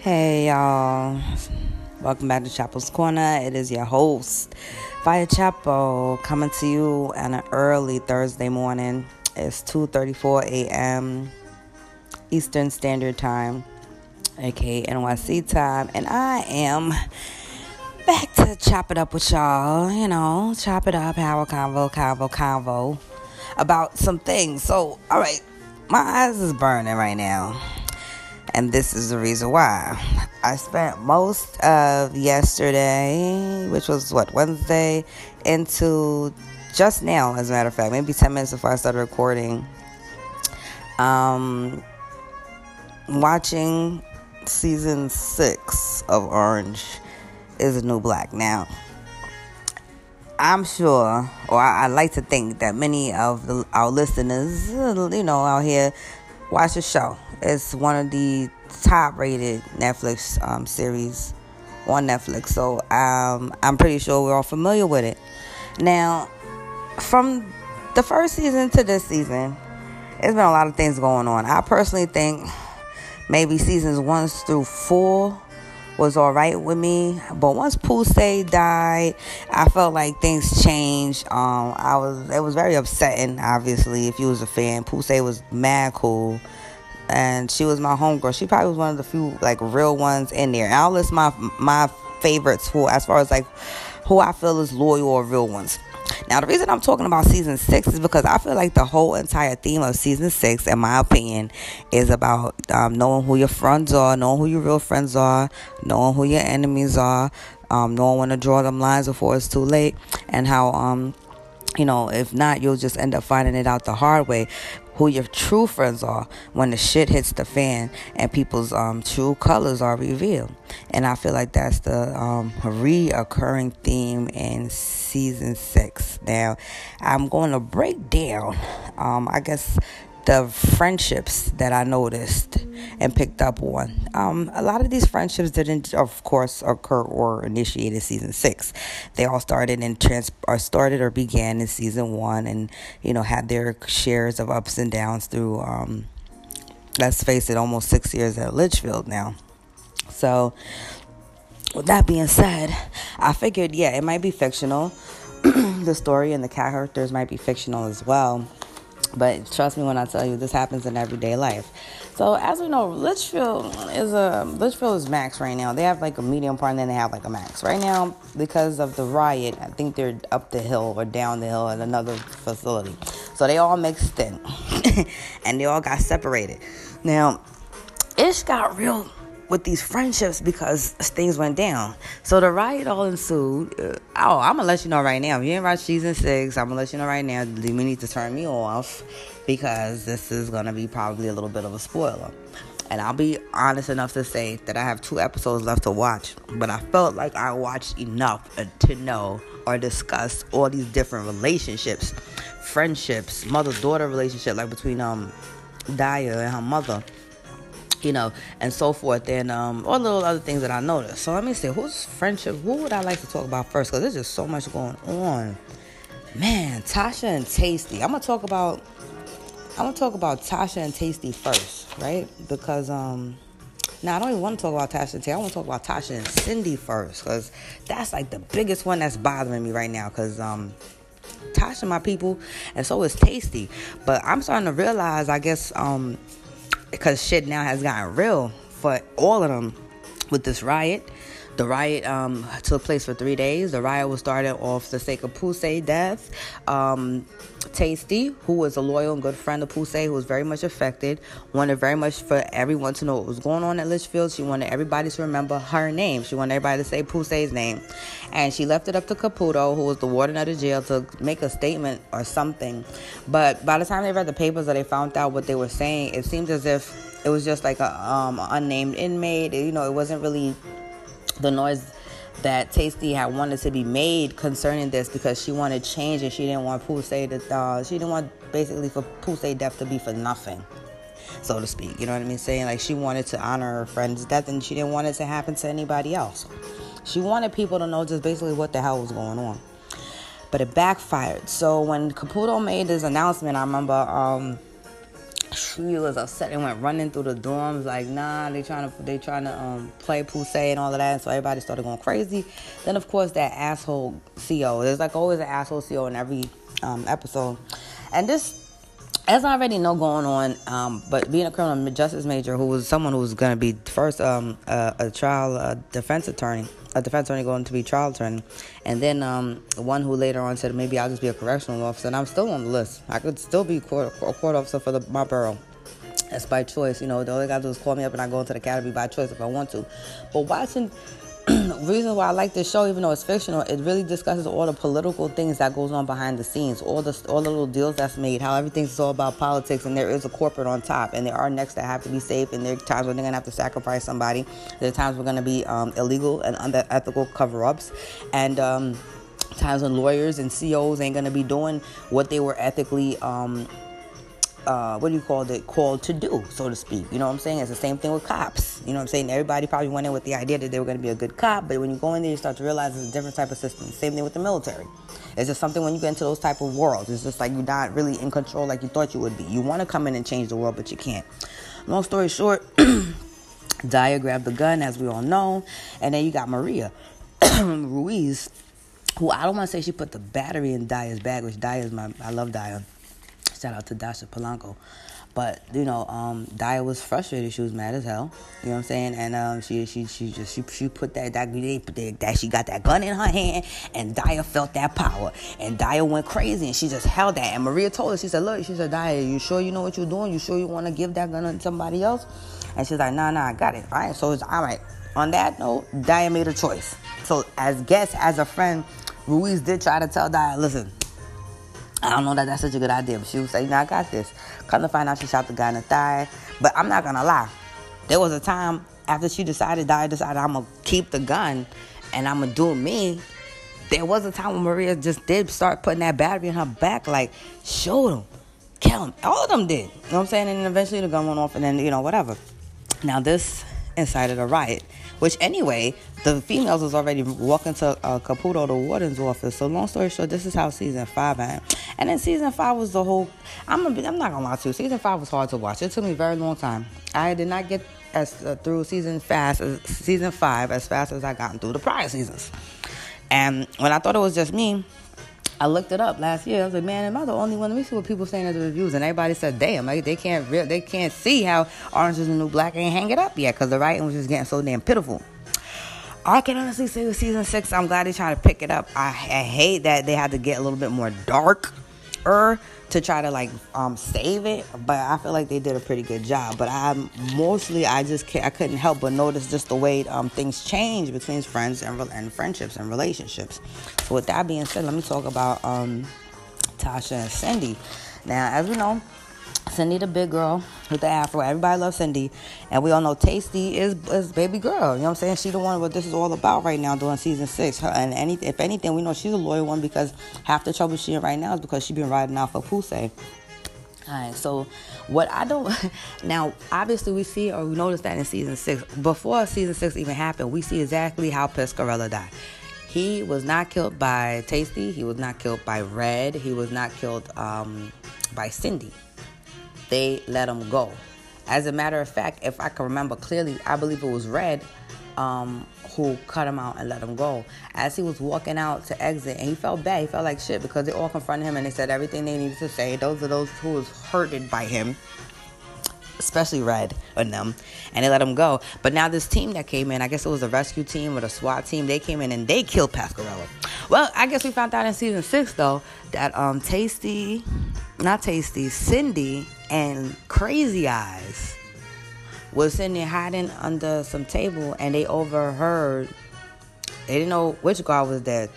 Hey y'all, welcome back to Chapo's Corner. It is your host, Fire Chapo, coming to you on an early Thursday morning. It's 2:34 a.m. Eastern Standard Time, aka NYC time, and I am back to chop it up with y'all. You know, chop it up, have a convo, convo, convo about some things. So, all right, my eyes is burning right now and this is the reason why. I spent most of yesterday, which was what, Wednesday, into just now, as a matter of fact, maybe 10 minutes before I started recording, um, watching season six of Orange is a New Black. Now, I'm sure, or I, I like to think that many of the, our listeners, you know, out here watch the show. It's one of the top rated Netflix um, series on Netflix. So um, I'm pretty sure we're all familiar with it. Now, from the first season to this season, there's been a lot of things going on. I personally think maybe seasons one through four was all right with me. But once Poussey died, I felt like things changed. Um, I was it was very upsetting. Obviously, if you was a fan, Poussey was mad cool, and she was my homegirl. She probably was one of the few like real ones in there. And I'll list my my favorites who, as far as like who I feel is loyal or real ones. Now, the reason I'm talking about season six is because I feel like the whole entire theme of season six, in my opinion, is about um, knowing who your friends are, knowing who your real friends are, knowing who your enemies are, um, knowing when to draw them lines before it's too late, and how um, you know, if not, you'll just end up finding it out the hard way who your true friends are when the shit hits the fan and people's um, true colors are revealed. And I feel like that's the um, reoccurring theme in season six. Now, I'm going to break down, um, I guess, the friendships that I noticed and picked up on. Um, a lot of these friendships didn't, of course, occur or initiate in season six. They all started and trans or started or began in season one, and you know had their shares of ups and downs through. Um, let's face it, almost six years at Litchfield now. So, with that being said, I figured, yeah, it might be fictional. the story and the characters might be fictional as well but trust me when I tell you, this happens in everyday life. So as we know, Litchfield is a Litchfield is max right now. They have like a medium part and then they have like a max right now because of the riot. I think they're up the hill or down the hill at another facility. So they all mixed in, and they all got separated. Now, Ish got real with these friendships because things went down. So the riot all ensued. Uh, oh, I'm gonna let you know right now. If you ain't watched season six, I'm gonna let you know right now. You need to turn me off because this is gonna be probably a little bit of a spoiler. And I'll be honest enough to say that I have two episodes left to watch, but I felt like I watched enough to know or discuss all these different relationships, friendships, mother-daughter relationship, like between um Daya and her mother you know, and so forth, and um, all little other things that I noticed. So let me see, who's friendship? Who would I like to talk about first? Because there's just so much going on. Man, Tasha and Taystee. I'm gonna talk about. I'm gonna talk about Tasha and Taystee first, right? Because um, now I don't even want to talk about Tasha and Taystee. I want to talk about Tasha and Cindy first, because that's like the biggest one that's bothering me right now. Because um, Tasha, my people, and so is Taystee. But I'm starting to realize, I guess um because shit now has gotten real for all of them with this riot. The riot um, took place for three days. The riot was started off the sake of Poussey death. Um, Taystee, who was a loyal and good friend of Poussey, who was very much affected, wanted very much for everyone to know what was going on at Litchfield. She wanted everybody to remember her name. She wanted everybody to say Poussey's name. And she left it up to Caputo, who was the warden of the jail, to make a statement or something. But by the time they read the papers or they found out what they were saying, it seemed as if it was just like a um, unnamed inmate. You know, it wasn't really the noise that Taystee had wanted to be made concerning this because she wanted change and she didn't want Poussey to, uh, she didn't want basically for Poussey death to be for nothing, so to speak. You know what I mean? Saying like she wanted to honor her friend's death and she didn't want it to happen to anybody else. She wanted people to know just basically what the hell was going on. But it backfired. So when Caputo made his announcement, I remember um, she was upset and went running through the dorms like, nah, they trying to they trying to um, play Poussey and all of that. And so everybody started going crazy. Then of course that asshole CO. There's like always an asshole CO in every um, episode. And this as I already know going on, um, but being a criminal justice major who was someone who was going to be first um, a, a trial a defense attorney, a defense attorney going to be trial attorney, and then um, one who later on said maybe I'll just be a correctional officer, and I'm still on the list. I could still be court, a court officer for the, my borough. That's by choice, you know. The only guy do is call me up and I go into the academy by choice if I want to. But watching reason why I like this show, even though it's fictional, it really discusses all the political things that goes on behind the scenes, all the all the little deals that's made, how everything's all about politics, and there is a corporate on top, and there are necks that have to be saved, and there are times when they're gonna have to sacrifice somebody. There are times we're gonna be um, illegal and unethical cover-ups, and um, times when lawyers and CEOs ain't gonna be doing what they were ethically. Um, uh, what do you call it, called to do, so to speak. You know what I'm saying? It's the same thing with cops. You know what I'm saying? Everybody probably went in with the idea that they were going to be a good cop, but when you go in there, you start to realize it's a different type of system. Same thing with the military. It's just something when you get into those type of worlds. It's just like you're not really in control like you thought you would be. You want to come in and change the world, but you can't. Long story short, Daya grabbed the gun, as we all know, and then you got Maria Ruiz, who I don't want to say she put the battery in Daya's bag, which Daya is my, I love Daya. Shout out to Dasha Polanco. But you know, um, Daya was frustrated. She was mad as hell. You know what I'm saying? And um, she she she just she, she put that that that she got that gun in her hand, and Daya felt that power, and Daya went crazy, and she just held that. And Maria told her, she said, "Look, she said, Daya, you sure you know what you're doing? You sure you want to give that gun to somebody else?" And she's like, "Nah, nah, I got it. All right, so it's all right." On that note, Daya made a choice. So as guest, as a friend, Ruiz did try to tell Daya, "Listen." I don't know that that's such a good idea, but she was you know, I got this. Come to find out she shot the guy in the thigh. But I'm not gonna lie. There was a time after she decided, I decided I'm gonna keep the gun and I'm gonna do me. There was a time when Maria just did start putting that battery in her back, like, shoot him, kill him. All of them did. You know what I'm saying? And eventually the gun went off and then, you know, whatever. Now this incited a riot. Which anyway, the females was already walking to uh, Caputo, the warden's office. So long story short, this is how season five ended. And then season five was the whole. I'm a, I'm not gonna lie to you. Season five was hard to watch. It took me a very long time. I did not get as uh, through season fast as season five as fast as I gotten through the prior seasons. And when I thought it was just me, I looked it up last year. I was like, man, am I the only one? Let me see what people saying in the reviews. And everybody said, damn, like, they can't re- they can't see how Orange is the New Black ain't hang it up yet because the writing was just getting so damn pitiful. I can honestly say with season six, I'm glad they trying to pick it up. I, I hate that they had to get a little bit more dark to try to like um, save it, but I feel like they did a pretty good job. But I mostly I just can't, I couldn't help but notice just the way um, things change between friends and, and friendships and relationships. So with that being said, let me talk about um, Tasha and Cindy. Now, as we know, Cindy, the big girl with the afro. Everybody loves Cindy. And we all know Taystee is, is baby girl. You know what I'm saying? She's the one what this is all about right now during season six. Her, and any, if anything, we know she's a loyal one because half the trouble she's in right now is because she's been riding out for Poussey. Alright, so what I don't now obviously we see or we notice that in season six. Before season six even happened, we see exactly how Piscatella died. He was not killed by Taystee, he was not killed by Red, he was not killed um, by Cindy they let him go. As a matter of fact, if I can remember clearly, I believe it was Red um, who cut him out and let him go. As he was walking out to exit, and he felt bad, he felt like shit because they all confronted him and they said everything they needed to say. Those are those who was hurted by him, especially Red and them, and they let him go. But now this team that came in, I guess it was a rescue team or the SWAT team, they came in and they killed Pasquarello. Well, I guess we found out in season six though that um, Tasty, not Taystee, Cindy and Crazy Eyes was sitting there hiding under some table and they overheard they didn't know which guard was dead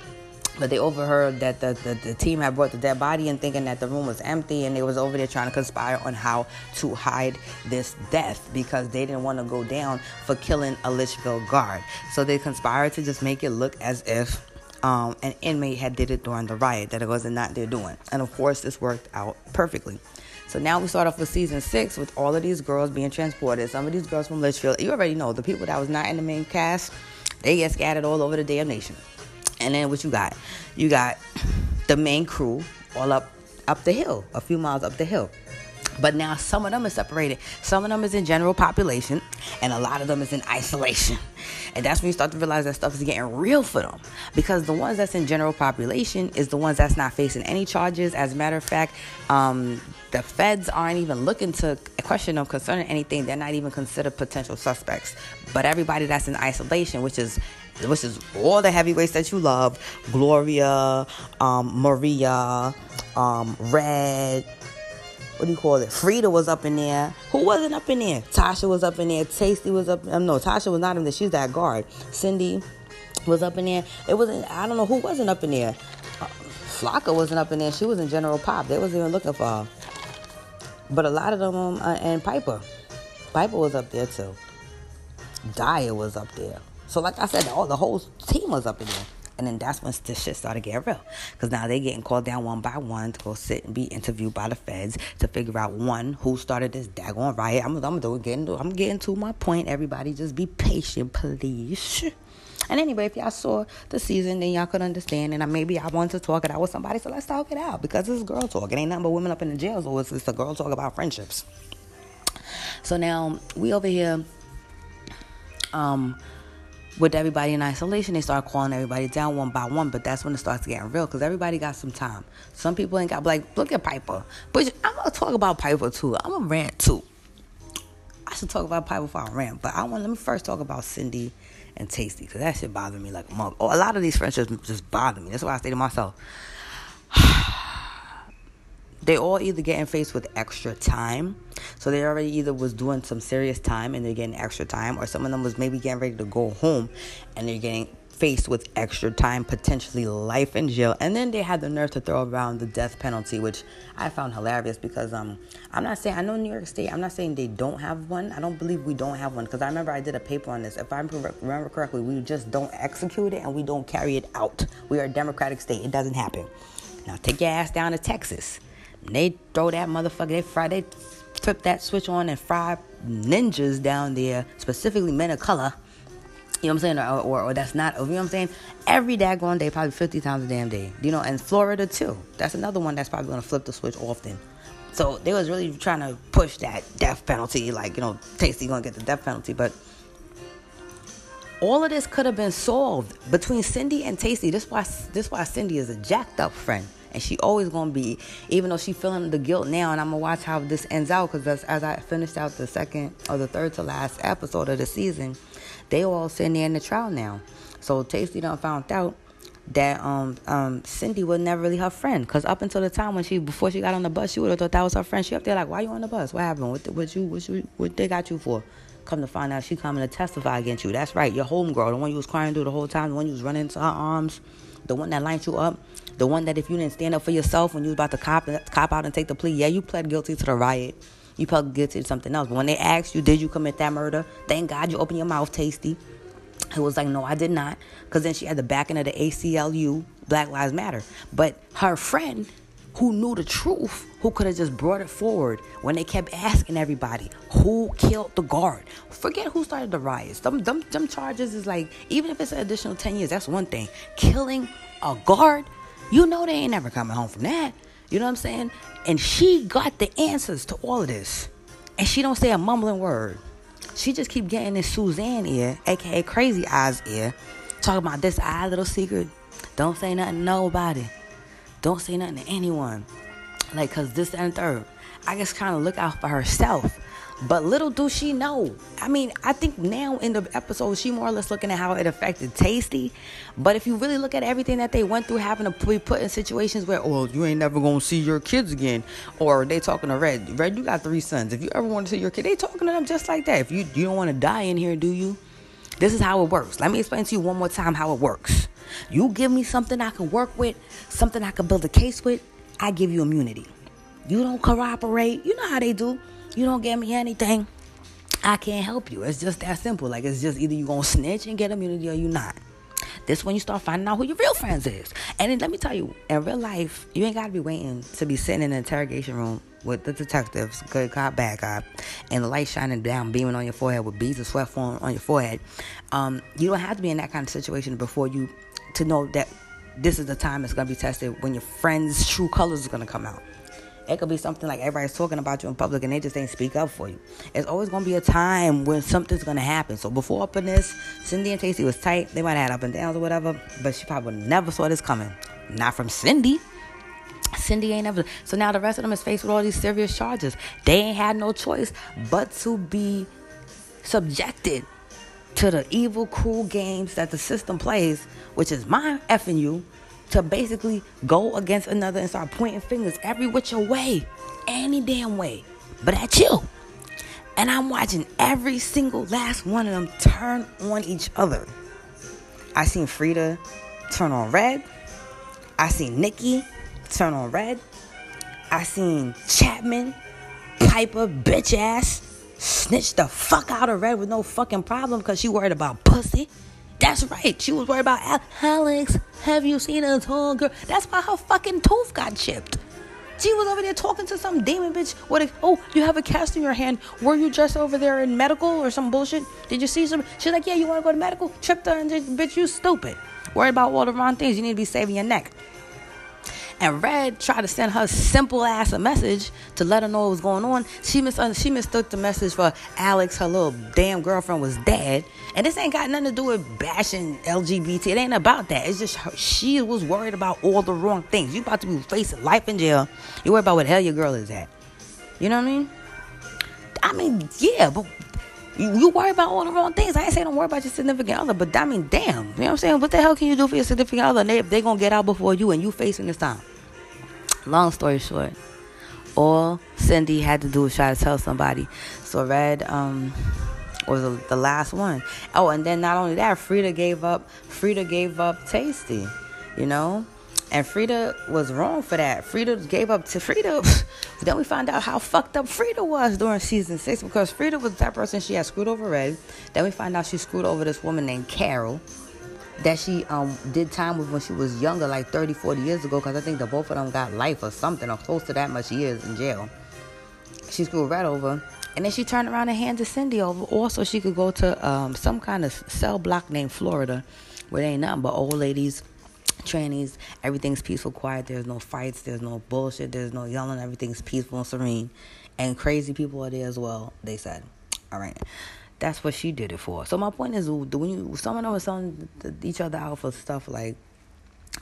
but they overheard that the, the, the, team had brought the dead body and thinking that the room was empty and they was over there trying to conspire on how to hide this death because they didn't want to go down for killing a Litchfield guard. So they conspired to just make it look as if um, an inmate had did it during the riot that it was not their doing. And of course this worked out perfectly. So now we start off with season six with all of these girls being transported. Some of these girls from Litchfield, you already know the people that was not in the main cast, they get scattered all over the damn nation. And then what you got? You got the main crew all up up the hill, a few miles up the hill. But now some of them is separated. Some of them is in general population, and a lot of them is in isolation. And that's when you start to realize that stuff is getting real for them. Because the ones that's in general population is the ones that's not facing any charges. As a matter of fact, um, the feds aren't even looking to question them concerning anything. They're not even considered potential suspects. But everybody that's in isolation, which is which is all the heavyweights that you love, Gloria, um, Maria, um, Red, what do you call it? Frida was up in there. Who wasn't up in there? Tasha was up in there. Taystee was up. Um, no, Tasha was not in there. She's that guard. Cindy was up in there. It wasn't. I don't know who wasn't up in there. Uh, Flaca wasn't up in there. She was in General Pop. They wasn't even looking for her. But a lot of them, um, uh, and Piper, Piper was up there too. Daya was up there. So like I said, all the whole team was up in there. And then that's when the shit started getting real. Because now they getting called down one by one to go sit and be interviewed by the feds to figure out one who started this daggone riot. I'm, I'm, doing, getting, I'm getting to my point. Everybody just be patient, please. And anyway, if y'all saw the season, then y'all could understand. And I, maybe I wanted to talk it out with somebody, so let's talk it out. Because it's girl talk. It ain't nothing but women up in the jails, or it's, it's a girl talk about friendships. So now we over here um with everybody in isolation, they start calling everybody down one by one. But that's when it starts getting real because everybody got some time. Some people ain't got like look at Piper. But I'm gonna talk about Piper too. I'm gonna rant too. I should talk about Piper before I rant, but I want let me first talk about Cindy and Taystee because that shit bothered me like a month. Oh, a lot of these friendships just bother me. That's why I say to myself. they all either getting faced with extra time. So they already either was doing some serious time and they're getting extra time, or some of them was maybe getting ready to go home and they're getting faced with extra time, potentially life in jail. And then they had the nerve to throw around the death penalty, which I found hilarious because um I'm not saying I know New York State. I'm not saying they don't have one. I don't believe we don't have one because I remember I did a paper on this. If I remember correctly, we just don't execute it and we don't carry it out. We are a democratic state. It doesn't happen. Now take your ass down to Texas they throw that motherfucker, they fry, they flip that switch on and fry ninjas down there, specifically men of color. You know what I'm saying? Or, or, or that's not, you know what I'm saying? Every daggone day, probably 50 times a damn day. You know, and Florida too. That's another one that's probably going to flip the switch often. So they was really trying to push that death penalty, like, you know, Taystee going to get the death penalty. But all of this could have been solved between Cindy and Taystee. This why this why Cindy is a jacked up friend and she always gonna be even though she feeling the guilt now and i'm gonna watch how this ends out because as, i finished out the second or the third to last episode of the season they all sitting there in the trial now. So Taystee done found out that um um Cindy was never really her friend because up until the time when she before she got on the bus she would have thought that was her friend. She up there like why you on the bus? What happened? What what you what you what they got you for? Come to find out she coming to testify against you. That's right your homegirl the one you was crying through the whole time the one you was running into her arms the one that lined you up the one that if you didn't stand up for yourself when you was about to cop, cop out and take the plea, yeah, you pled guilty to the riot. You pled guilty to something else. But when they asked you, did you commit that murder? Thank God you opened your mouth, Taystee. It was like, no, I did not. Because then she had the backing of the ACLU, Black Lives Matter. But her friend, who knew the truth, who could have just brought it forward when they kept asking everybody, who killed the guard? Forget who started the riots. Them, them, them charges is like, even if it's an additional 10 years, that's one thing. Killing a guard, you know they ain't never coming home from that. You know what I'm saying? And she got the answers to all of this. And she don't say a mumbling word. She just keep getting in Suzanne ear, aka Crazy Eyes ear, talking about this eye little secret. Don't say nothing to nobody. Don't say nothing to anyone. Like, cause this and third. I just kind of look out for herself. But little do she know. I mean, I think now in the episode, she more or less looking at how it affected Taystee. But if you really look at everything that they went through, having to be put in situations where, oh, you ain't never gonna see your kids again, or they talking to Red. Red, you got three sons. If you ever want to see your kid, they talking to them just like that. If you you don't want to die in here, do you? This is how it works. Let me explain to you one more time how it works. You give me something I can work with, something I can build a case with. I give you immunity. You don't cooperate. You know how they do you don't get me anything, I can't help you. It's just that simple. Like it's just either you gonna snitch and get immunity or you not. This when you start finding out who your real friends is. And then let me tell you, in real life, you ain't gotta be waiting to be sitting in an interrogation room with the detectives, good cop, bad cop, and the light shining down, beaming on your forehead with beads of sweat falling on your forehead. Um, you don't have to be in that kind of situation before you to know that this is the time it's gonna be tested when your friend's true colors is gonna come out It could be something like everybody's talking about you in public and they just ain't speak up for you. It's always gonna be a time when something's gonna happen. So before up in this, Cindy and Taystee was tight. They might have had up and downs or whatever, but she probably never saw this coming. Not from Cindy. Cindy ain't ever. So now the rest of them is faced with all these serious charges. They ain't had no choice but to be subjected to the evil, cruel games that the system plays, which is my effing you, to basically go against another and start pointing fingers every which way, any damn way, but at you. And I'm watching every single last one of them turn on each other. I seen Frida turn on red. I seen Nikki turn on red. I seen Chapman, Piper, bitch ass, snitch the fuck out of red with no fucking problem because she worried about pussy. That's right. She was worried about Alex. Have you seen a tall girl? That's why her fucking tooth got chipped. She was over there talking to some demon bitch. What? A, oh, you have a cast in your hand. Were you just over there in medical or some bullshit? Did you see some? She's like, yeah. You want to go to medical? Tripped her and bitch, you stupid. Worried about all the wrong things. You need to be saving your neck. And Red tried to send her simple ass a message to let her know what was going on. She mis- uh, she mistook the message for Alex, her little damn girlfriend, was dead. And this ain't got nothing to do with bashing LGBT. It ain't about that. It's just her, she was worried about all the wrong things. You about to be facing life in jail. You worried about what hell your girl is at. You know what I mean? I mean, yeah, but you, worry about all the wrong things. I ain't saying don't worry about your significant other, but I mean, damn, you know what I'm saying? What the hell can you do for your significant other? And they they gonna get out before you, and you facing this time. Long story short, all Cindy had to do was try to tell somebody. So Red um, was the last one. Oh, and then not only that, Frida gave up. Frida gave up Taystee. You know, and Frida was wrong for that. Frida gave up to Frida. then we find out how fucked up Frida was during season six because Frida was that person she had screwed over Red. Then we find out she screwed over this woman named Carol that she um did time with when she was younger, like 30, 40 years ago, because I think the both of them got life or something, or close to that much years in jail. She screwed right over. And then she turned around and handed Cindy over. Also, she could go to um, some kind of cell block named Florida, where there ain't nothing but old ladies, trannies. Everything's peaceful, quiet. There's no fights. There's no bullshit. There's no yelling. Everything's peaceful and serene. And crazy people are there as well. They said, "All right." That's what she did it for. So my point is, when you someone was selling each other out for stuff like,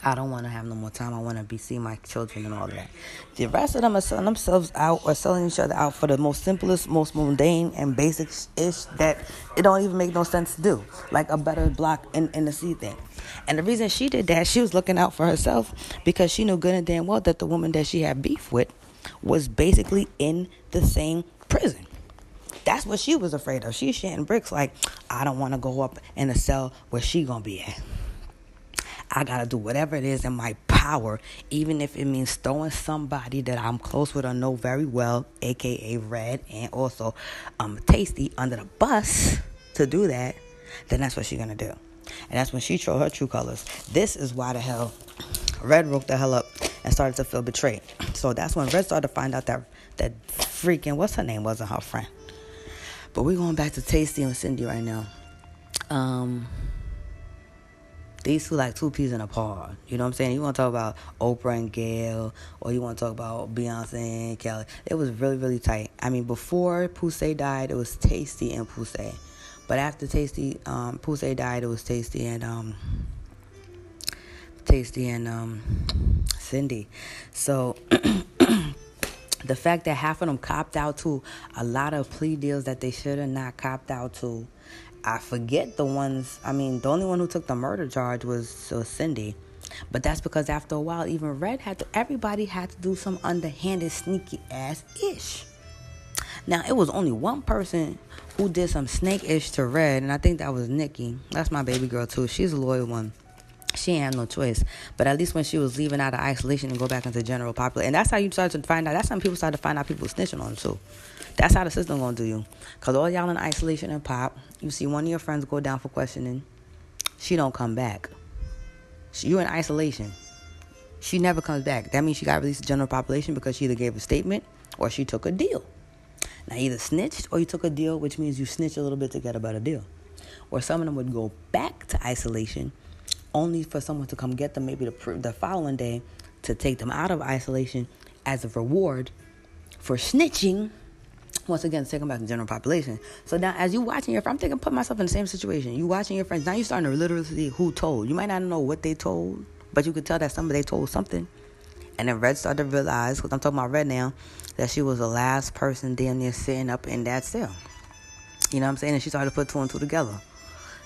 I don't want to have no more time. I want to be seeing my children and all that. The rest of them are selling themselves out or selling each other out for the most simplest, most mundane and basic ish that it don't even make no sense to do. Like a better block in, in the sea thing. And the reason she did that, she was looking out for herself because she knew good and damn well that the woman that she had beef with was basically in the same prison. That's what she was afraid of. She's shitting bricks like, I don't want to go up in a cell where she gonna be at. I gotta do whatever it is in my power, even if it means throwing somebody that I'm close with or know very well, aka Red, and also um Taystee under the bus to do that. Then that's what she's gonna do, and that's when she showed her true colors. This is why the hell Red woke the hell up and started to feel betrayed. So that's when Red started to find out that that freaking what's her name wasn't her friend. But we're going back to Taystee and Cindy right now. Um, these two like two peas in a pod. You know what I'm saying? You want to talk about Oprah and Gayle, or you want to talk about Beyonce and Kelly. It was really, really tight. I mean, before Poussey died, it was Taystee and Poussey. But after Taystee, um, Poussey died, it was Taystee and um, Taystee and um, Cindy. So the fact that half of them copped out to a lot of plea deals that they should have not copped out to. I forget the ones. I mean, the only one who took the murder charge was, was Cindy. But that's because after a while, even Red had to. Everybody had to do some underhanded, sneaky ass ish. Now it was only one person who did some snake ish to Red, and I think that was Nikki. That's my baby girl too. She's a loyal one she had no choice. But at least when she was leaving out of isolation and go back into general population, and that's how you start to find out. That's when people start to find out people snitching on them too. That's how the system gonna do you. Cause all y'all in isolation and pop, you see one of your friends go down for questioning, she don't come back. You in isolation. She never comes back. That means she got released to general population because she either gave a statement or she took a deal. Now either snitched or you took a deal, which means you snitch a little bit to get a better deal. Or some of them would go back to isolation only for someone to come get them maybe the, the following day to take them out of isolation as a reward for snitching. Once again, taking back the general population. So now, as you watching your, friend I'm thinking, put myself in the same situation. You watching your friends. Now you starting to literally see who told. You might not know what they told, but you could tell that somebody told something. And then Red started to realize, because I'm talking about Red now, that she was the last person damn near sitting up in that cell. You know what I'm saying? And she started to put two and two together.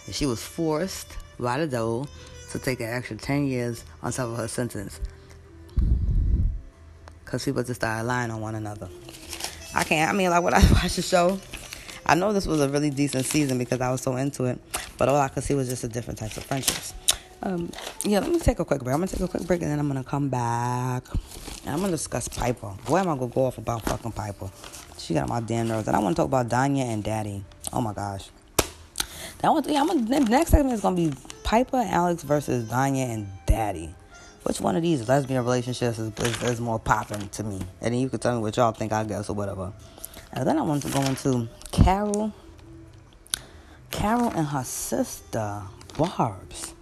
And she was forced by the devil to take an extra 10 years on top of her sentence. Because people just started lying on one another. I can't, I mean, like when I watched the show, I know this was a really decent season because I was so into it. But all I could see was just a different types of friendships. Um, yeah, let me take a quick break. I'm gonna take a quick break and then I'm gonna come back. And I'm gonna discuss Piper. Boy, am I gonna go off about fucking Piper. She got my damn nerves. And I wanna talk about Daya and Daddy. Oh my gosh. That one, yeah, I'm gonna, the next segment is gonna be Piper, Alex versus Daya and Daddy. Which one of these lesbian relationships is, is, is more popping to me? And then you can tell me what y'all think, I guess, or whatever. And then I want to go into Carol. Carol and her sister, Barb's.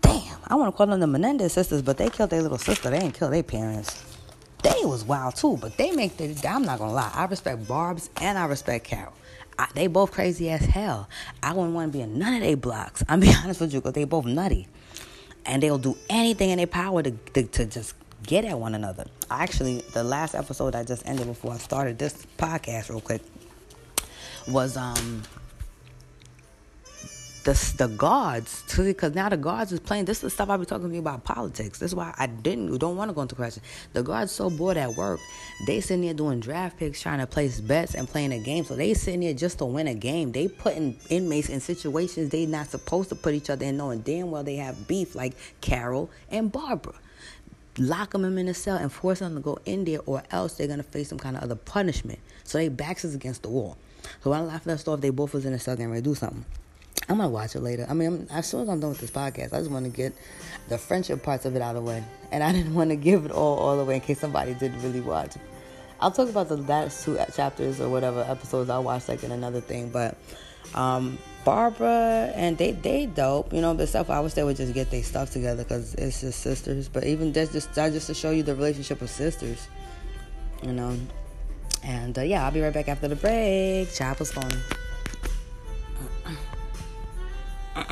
Damn, I want to call them the Menendez sisters, but they killed their little sister. They didn't kill their parents. They was wild too, but they make the. I'm not gonna lie. I respect Barb's and I respect Carol. I, they both crazy as hell. I wouldn't want to be in none of their blocks. I'm be honest with you, because they both nutty, and they'll do anything in their power to, to to just get at one another. Actually, the last episode I just ended before I started this podcast, real quick, was um the the guards because now the guards is playing. This is the stuff I be talking to you about politics. This is why I didn't don't want to go into question. The guards so bored at work, they sitting there doing draft picks, trying to place bets and playing a game. So they sitting there just to win a game. They putting inmates in situations they not supposed to put each other in, knowing damn well they have beef like Carol and Barbara. Lock them in a cell and force them to go in there, or else they're gonna face some kind of other punishment. So they backs is against the wall. So when I left that off, they both was in a cell getting ready to do something. I'm gonna watch it later. I mean, I'm, as soon as I'm done with this podcast, I just want to get the friendship parts of it out of the way, and I didn't want to give it all all the way in case somebody didn't really watch. I'll talk about the last two chapters or whatever episodes I watched, like in another thing. But um, Barbara and they they dope, you know. But stuff I wish they would just get their stuff together because it's just sisters. But even that's just that just to show you the relationship of sisters, you know. And uh, yeah, I'll be right back after the break. Chapel's going. Hey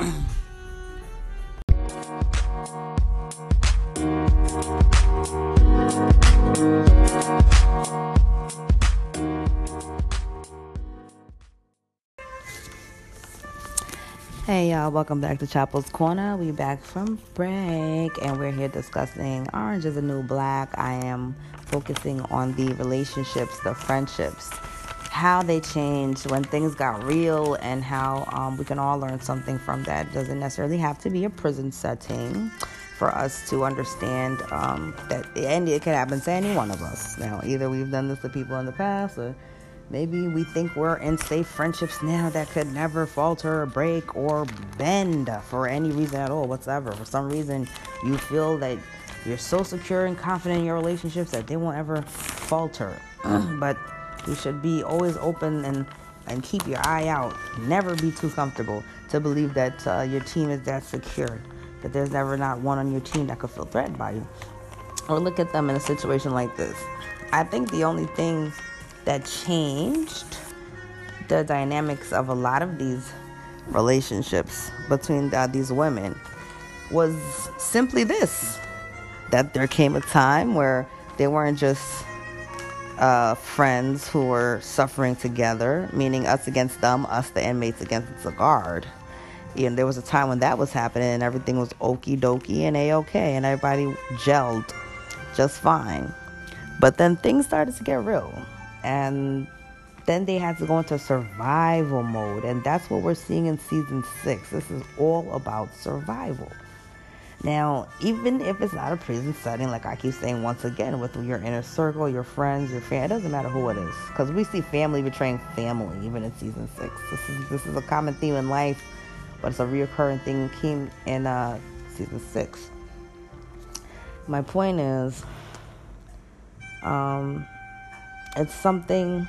y'all, welcome back to Chapel's Corner. We back from break and we're here discussing Orange is the New Black. I am focusing on the relationships, the friendships, how they changed when things got real and how um, we can all learn something from that. It doesn't necessarily have to be a prison setting for us to understand um, that and it can happen to any one of us. Now, either we've done this to people in the past or maybe we think we're in safe friendships now that could never falter or break or bend for any reason at all whatsoever. For some reason, you feel that you're so secure and confident in your relationships that they won't ever falter. but you should be always open and and keep your eye out. Never be too comfortable to believe that uh, your team is that secure. That there's never not one on your team that could feel threatened by you. Or look at them in a situation like this. I think the only thing that changed the dynamics of a lot of these relationships between uh, these women was simply this that there came a time where they weren't just uh, friends who were suffering together, meaning us against them, us the inmates against the guard. And there was a time when that was happening and everything was okie dokie and a okay, and everybody gelled just fine. But then things started to get real, and then they had to go into survival mode, and that's what we're seeing in season six. This is all about survival. Now, even if it's not a prison setting, like I keep saying once again, with your inner circle, your friends, your family, it doesn't matter who it is, because we see family betraying family even in season six. This is this is a common theme in life, but it's a reoccurring thing came in uh, season six. My point is, um, it's something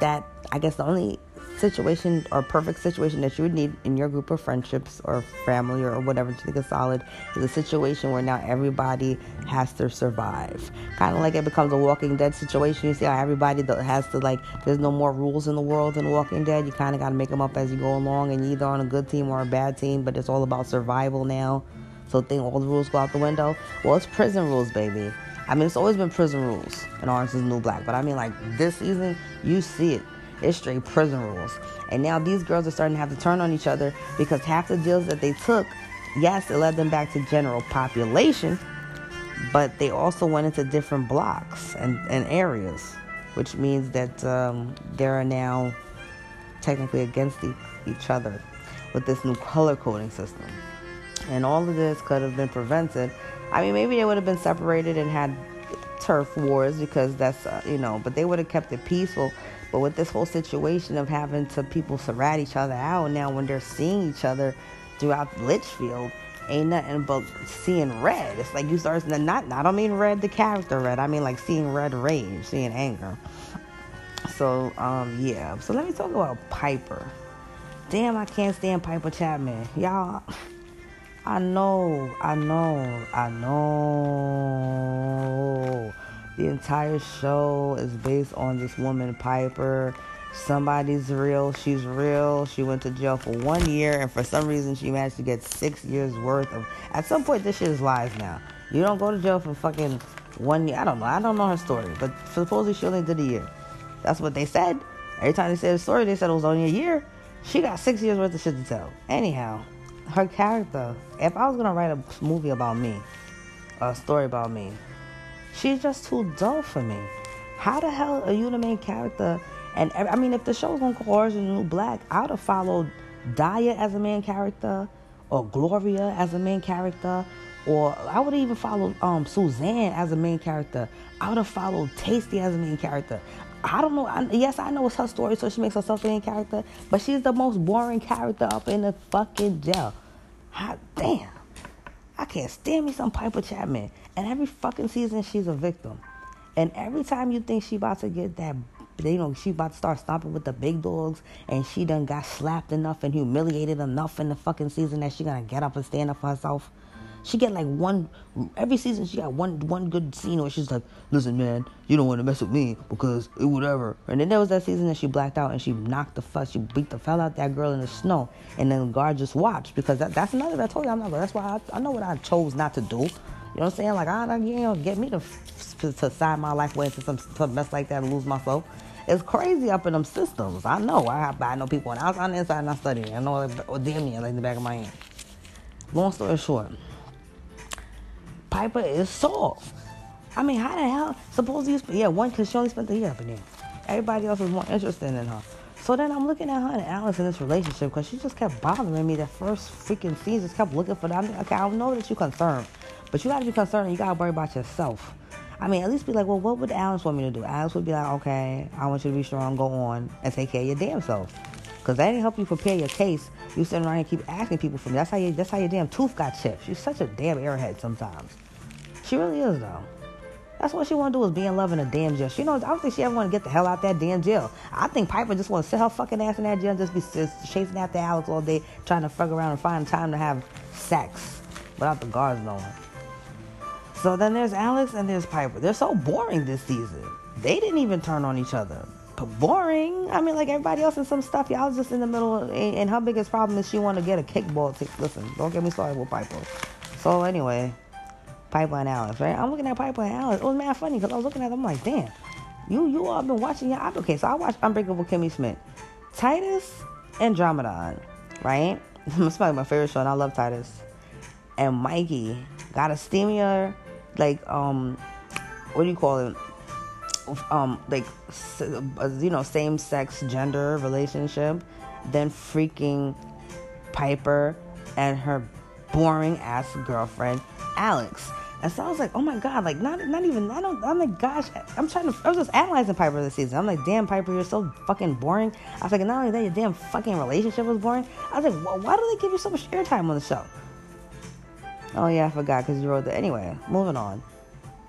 that I guess the only situation or perfect situation that you would need in your group of friendships or family or whatever you think is solid is a situation where now everybody has to survive. Kind of like it becomes a Walking Dead situation. You see how everybody has to like. There's no more rules in the world than Walking Dead. You kind of got to make them up as you go along, and you're either on a good team or a bad team. But it's all about survival now. So think all the rules go out the window. Well, it's prison rules, baby. I mean, it's always been prison rules in Orange is New Black, but I mean, like this season, you see it. It's straight prison rules. And now these girls are starting to have to turn on each other because half the deals that they took, yes, it led them back to general population, but they also went into different blocks and, and areas, which means that um, they are now technically against e- each other with this new color coding system. And all of this could have been prevented. I mean, maybe they would have been separated and had turf wars because that's, uh, you know, but they would have kept it peaceful. But with this whole situation of having to people rat each other out now when they're seeing each other throughout Litchfield, ain't nothing but seeing red. It's like you start not I don't mean red the character red. I mean like seeing red rage, seeing anger. So um yeah. So let me talk about Piper. Damn, I can't stand Piper Chapman. Y'all I know, I know, I know. The entire show is based on this woman, Piper. Somebody's real, she's real. She went to jail for one year, and for some reason, she managed to get six years worth of. At some point, this shit is lies now. You don't go to jail for fucking one year. I don't know. I don't know her story, but supposedly she only did a year. That's what they said. Every time they said the story, they said it was only a year. She got six years worth of shit to tell. Anyhow, her character. If I was gonna write a movie about me, a story about me, she's just too dull for me. How the hell are you the main character? And I mean, if the show's gonna call Orange New Black, I would have followed Daya as a main character, or Gloria as a main character, or I would have even follow um, Suzanne as a main character. I would have followed Taystee as a main character. I don't know. I, yes, I know it's her story, so she makes herself the main character. But she's the most boring character up in the fucking jail. Hot damn. I can't stand me some Piper Chapman. And every fucking season, she's a victim. And every time you think she about to get that, you know, she about to start stomping with the big dogs, and she done got slapped enough and humiliated enough in the fucking season that she gonna get up and stand up for herself. She get like one every season. She got one one good scene where she's like, "Listen, man, you don't want to mess with me because it whatever." And then there was that season that she blacked out and she knocked the fuck, she beat the fell out that girl in the snow, and then the guard just watched because that, that's another. I told you I'm not. That's why I, I know what I chose not to do. You know what I'm saying? Like I, you know, get me to to, sign my life away into some some mess like that and lose myself. It's crazy up in them systems. I know. I I know people on the outside and inside, and I study. I know, or damn like in the back of my hand. Long story short. Piper is soft. I mean, how the hell? Suppose you, yeah, one, because she only spent the year up in there. Everybody else was more interested in her. So then I'm looking at her and Alex in this relationship because she just kept bothering me. That first freaking season. just kept looking for that. I mean, okay, I know that you're concerned, but you gotta be concerned. You gotta worry about yourself. I mean, at least be like, well, what would Alex want me to do? Alex would be like, okay, I want you to be strong, go on, and take care of your damn self. Because that didn't help you prepare your case. You sitting around and keep asking people for me. That's how you. That's how your damn tooth got chipped. She's such a damn airhead sometimes. She really is though. That's what she want to do is be in love in a damn jail. She knows. I don't think she ever want to get the hell out that damn jail. I think Piper just want to sit her fucking ass in that jail and just be just chasing after Alex all day, trying to fuck around and find time to have sex without the guards knowing. So then there's Alex and there's Piper. They're so boring this season. They didn't even turn on each other. But boring. I mean, like everybody else in some stuff, y'all just in the middle. And, and her biggest problem is she want to get a kickball. T- Listen, don't get me started with Piper. So anyway, Piper and Alex, right? I'm looking at Piper and Alex. It was mad funny because I was looking at them like, damn, you you all been watching your okay. So I watched Unbreakable Kimmy Schmidt, Titus and Andromedon, right? It's probably my favorite show, and I love Titus. And Mikey got a steamier, like um, what do you call it? Um, like you know, same sex gender relationship than freaking Piper and her boring ass girlfriend Alex. And so I was like, oh my god, like not not even I don't I'm like gosh, I'm trying to I was just analyzing Piper this season. I'm like, damn Piper, you're so fucking boring. I was like, not only that, your damn fucking relationship was boring. I was like, why do they give you so much airtime on the show? Oh yeah, I forgot because you wrote that. Anyway, moving on.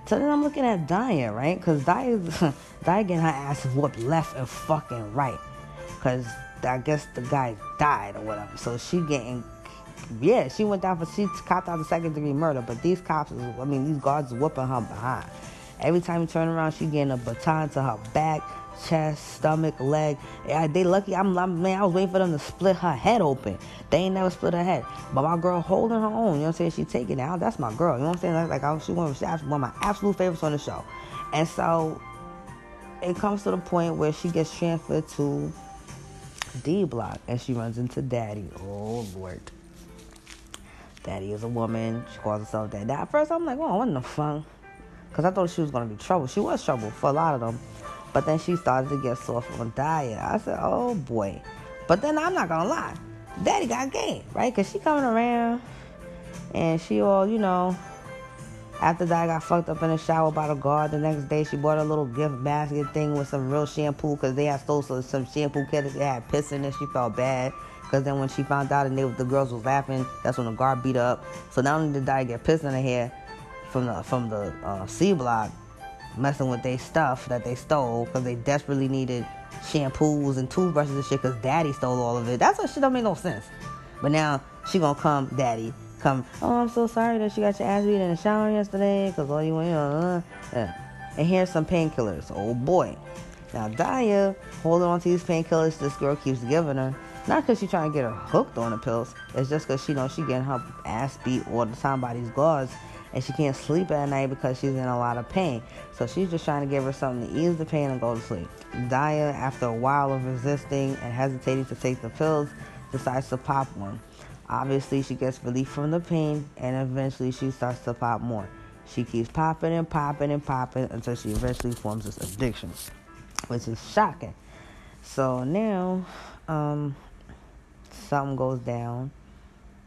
So then I'm looking at Daya, right? Because Daya, Daya getting her ass whooped left and fucking right. Because I guess the guy died or whatever. So she getting yeah, she went down for she copped out the second degree murder, but these cops, I mean, these guards whooping her behind. Every time you turn around, she getting a baton to her back, chest, stomach, leg. Yeah, they lucky. I'm, I'm, man. I was waiting for them to split her head open. They ain't never split her head. But my girl holding her own. You know what I'm saying? She taking it out. That's my girl. You know what I'm saying? Like, like I, she one of, my absolute favorites on the show. And so it comes to the point where she gets transferred to D Block, and she runs into Daddy. Oh Lord. Daddy is a woman. She calls herself that. At first, I'm like, oh, what in the fuck? Because I thought she was going to be trouble. She was trouble for a lot of them. But then she started to get soft on Daya. I said, oh boy. But then I'm not to lie. Daddy got game, right? Because she coming around and she all, you know, after that, I got fucked up in the shower by the guard. The next day, she bought a little gift basket thing with some real shampoo because they had stole some, shampoo kits. They had piss in it. She felt bad. Because then when she found out and they, the girls was laughing, that's when the guard beat her up. So not only did I get pissed in her hair from the from the uh, C block, messing with their stuff that they stole because they desperately needed shampoos and toothbrushes and shit because daddy stole all of it. That's what shit don't make no sense. But now she gonna come, daddy, come, oh, I'm so sorry that you got your ass beat in the shower yesterday because all you you know, uh, uh. and here's some painkillers. Oh boy. Now Daya holding on to these painkillers this girl keeps giving her. Not because she's trying to get her hooked on the pills. It's just because she knows she getting her ass beat all the time by these guards. And she can't sleep at night because she's in a lot of pain. So she's just trying to give her something to ease the pain and go to sleep. Daya, after a while of resisting and hesitating to take the pills, decides to pop one. Obviously, she gets relief from the pain and eventually she starts to pop more. She keeps popping and popping and popping until she eventually forms this addiction, which is shocking. So now, um, something goes down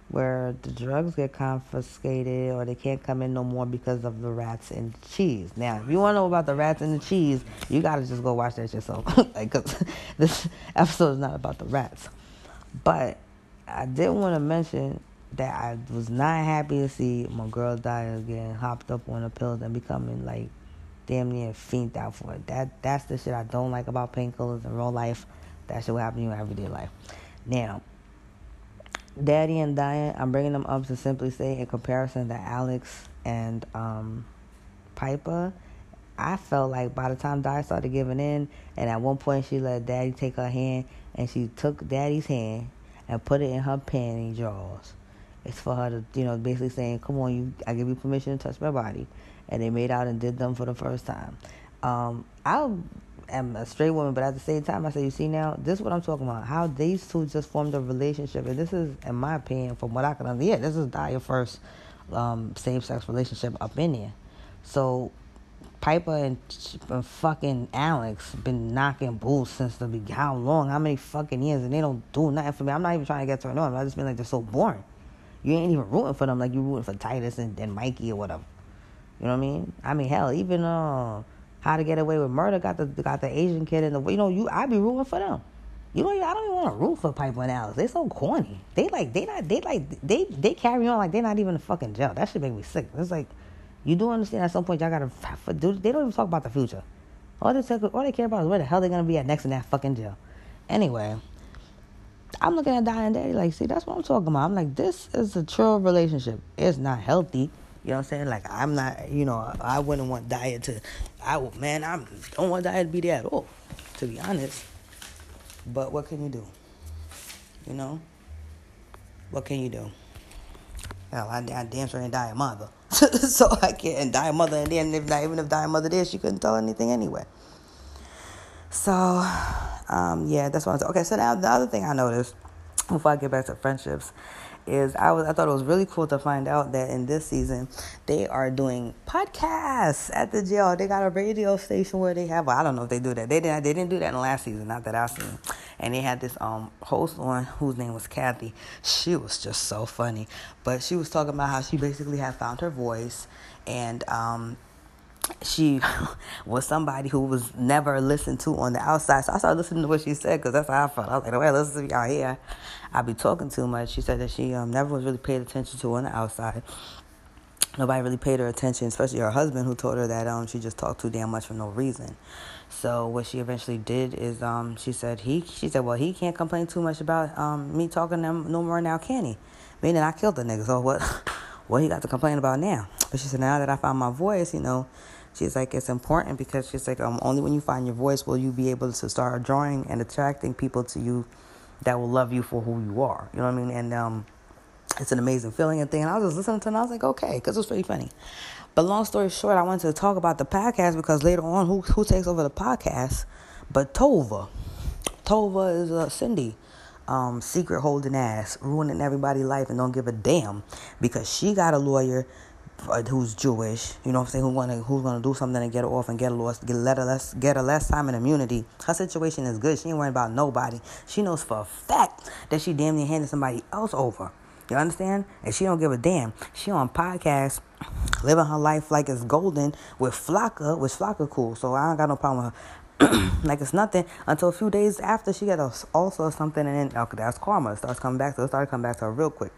where the drugs get confiscated or they can't come in no more because of the rats and cheese. Now, if you want to know about the rats and the cheese, you got to just go watch that yourself. like, cause this episode is not about the rats. But I did want to mention that I was not happy to see my girl Daya again, hopped up on the pills and becoming like damn near fiend out for it. That that's the shit I don't like about painkillers in real life. That shit will happen in your everyday life. Now, Daddy and Daya, I'm bringing them up to simply say, in comparison to Alex and um, Piper, I felt like by the time Daya started giving in, and at one point she let Daddy take her hand, and she took Daddy's hand and put it in her panty drawers. It's for her to, you know, basically saying, "Come on, you, I give you permission to touch my body," and they made out and did them for the first time. Um, I am a straight woman, but at the same time, I say, you see now, this is what I'm talking about. How these two just formed a relationship, and this is, in my opinion, from what I can understand, yeah, this is your first um, same-sex relationship up in here. So Piper and, and fucking Alex been knocking bulls since the. How long? How many fucking years? And they don't do nothing for me. I'm not even trying to get to know them. I just mean like they're so boring. You ain't even rooting for them like you rooting for Titus and, and Mikey or whatever. You know what I mean? I mean, hell, even uh, how to Get Away with Murder got the got the Asian kid in the you know you I be rooting for them. You know I don't even want to root for Piper and Alex. They so corny. They like they not they like they they carry on like they're not even in fucking jail. That should make me sick. It's like you do understand at some point y'all gotta do. They don't even talk about the future. All they talk, all they care about is where the hell they're gonna be at next in that fucking jail. Anyway, I'm looking at Diane Daddy like, see, that's what I'm talking about. I'm like, this is a true relationship. It's not healthy. You know what I'm saying? Like I'm not, you know, I wouldn't want Daya to. I man, I don't want Daya to be there at all, to be honest. But what can you do? You know, what can you do? Hell, I, I damn sure ain't Daya mother, so I can't Daya mother, and then if not, even if Daya mother did, she couldn't tell anything anyway. So, um, yeah, that's what I'm. Okay, so now the other thing I noticed before I get back to friendships is I was I thought it was really cool to find out that in this season they are doing podcasts at the jail. They got a radio station where they have well, I don't know if they do that. They didn't they didn't do that in the last season, not that I've seen. And they had this um host on whose name was Kathy. She was just so funny. But she was talking about how she basically had found her voice and um she was somebody who was never listened to on the outside. So I started listening to what she said because that's how I felt. I was like, "Well, listen to y'all here. I be talking too much." She said that she um, never was really paid attention to on the outside. nobody really paid her attention, especially her husband, who told her that um she just talked too damn much for no reason. So what she eventually did is um she said he she said well he can't complain too much about um me talking to him no more now can he? Meaning I killed the nigga. So what what he got to complain about now? But she said now that I found my voice, you know. She's like, it's important because she's like, um, only when you find your voice will you be able to start drawing and attracting people to you that will love you for who you are. You know what I mean? And um, it's an amazing feeling and thing. And I was just listening to it and I was like, okay, because it was pretty funny. But long story short, I wanted to talk about the podcast because later on, who who takes over the podcast? But Tova. Tova is uh, Cindy. Um, secret holding ass, ruining everybody's life and don't give a damn because she got a lawyer Uh, who's Jewish, you know what I'm saying, who wanna who's gonna do something and get her off and get a less get let her less get a less time in immunity. Her situation is good. She ain't worrying about nobody. She knows for a fact that she damn near handed somebody else over. You understand? And she don't give a damn. She on podcast, living her life like it's golden with Flaca, with Flaca cool. So I don't got no problem with her. like it's nothing until a few days after she got also something and then okay, that's karma. Starts coming back to it started coming back to her real quick.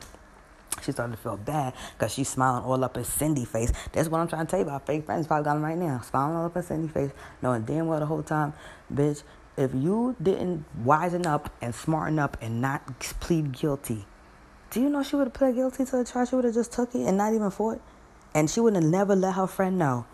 She started to feel bad because she's smiling all up in Cindy face. That's what I'm trying to tell you about. Fake friends probably got them right now. Smiling all up in Cindy face, knowing damn well the whole time, bitch, if you didn't wisen up and smarten up and not plead guilty, do you know she would have pled guilty to the charge? She would have just took it and not even fought. And she would have never let her friend know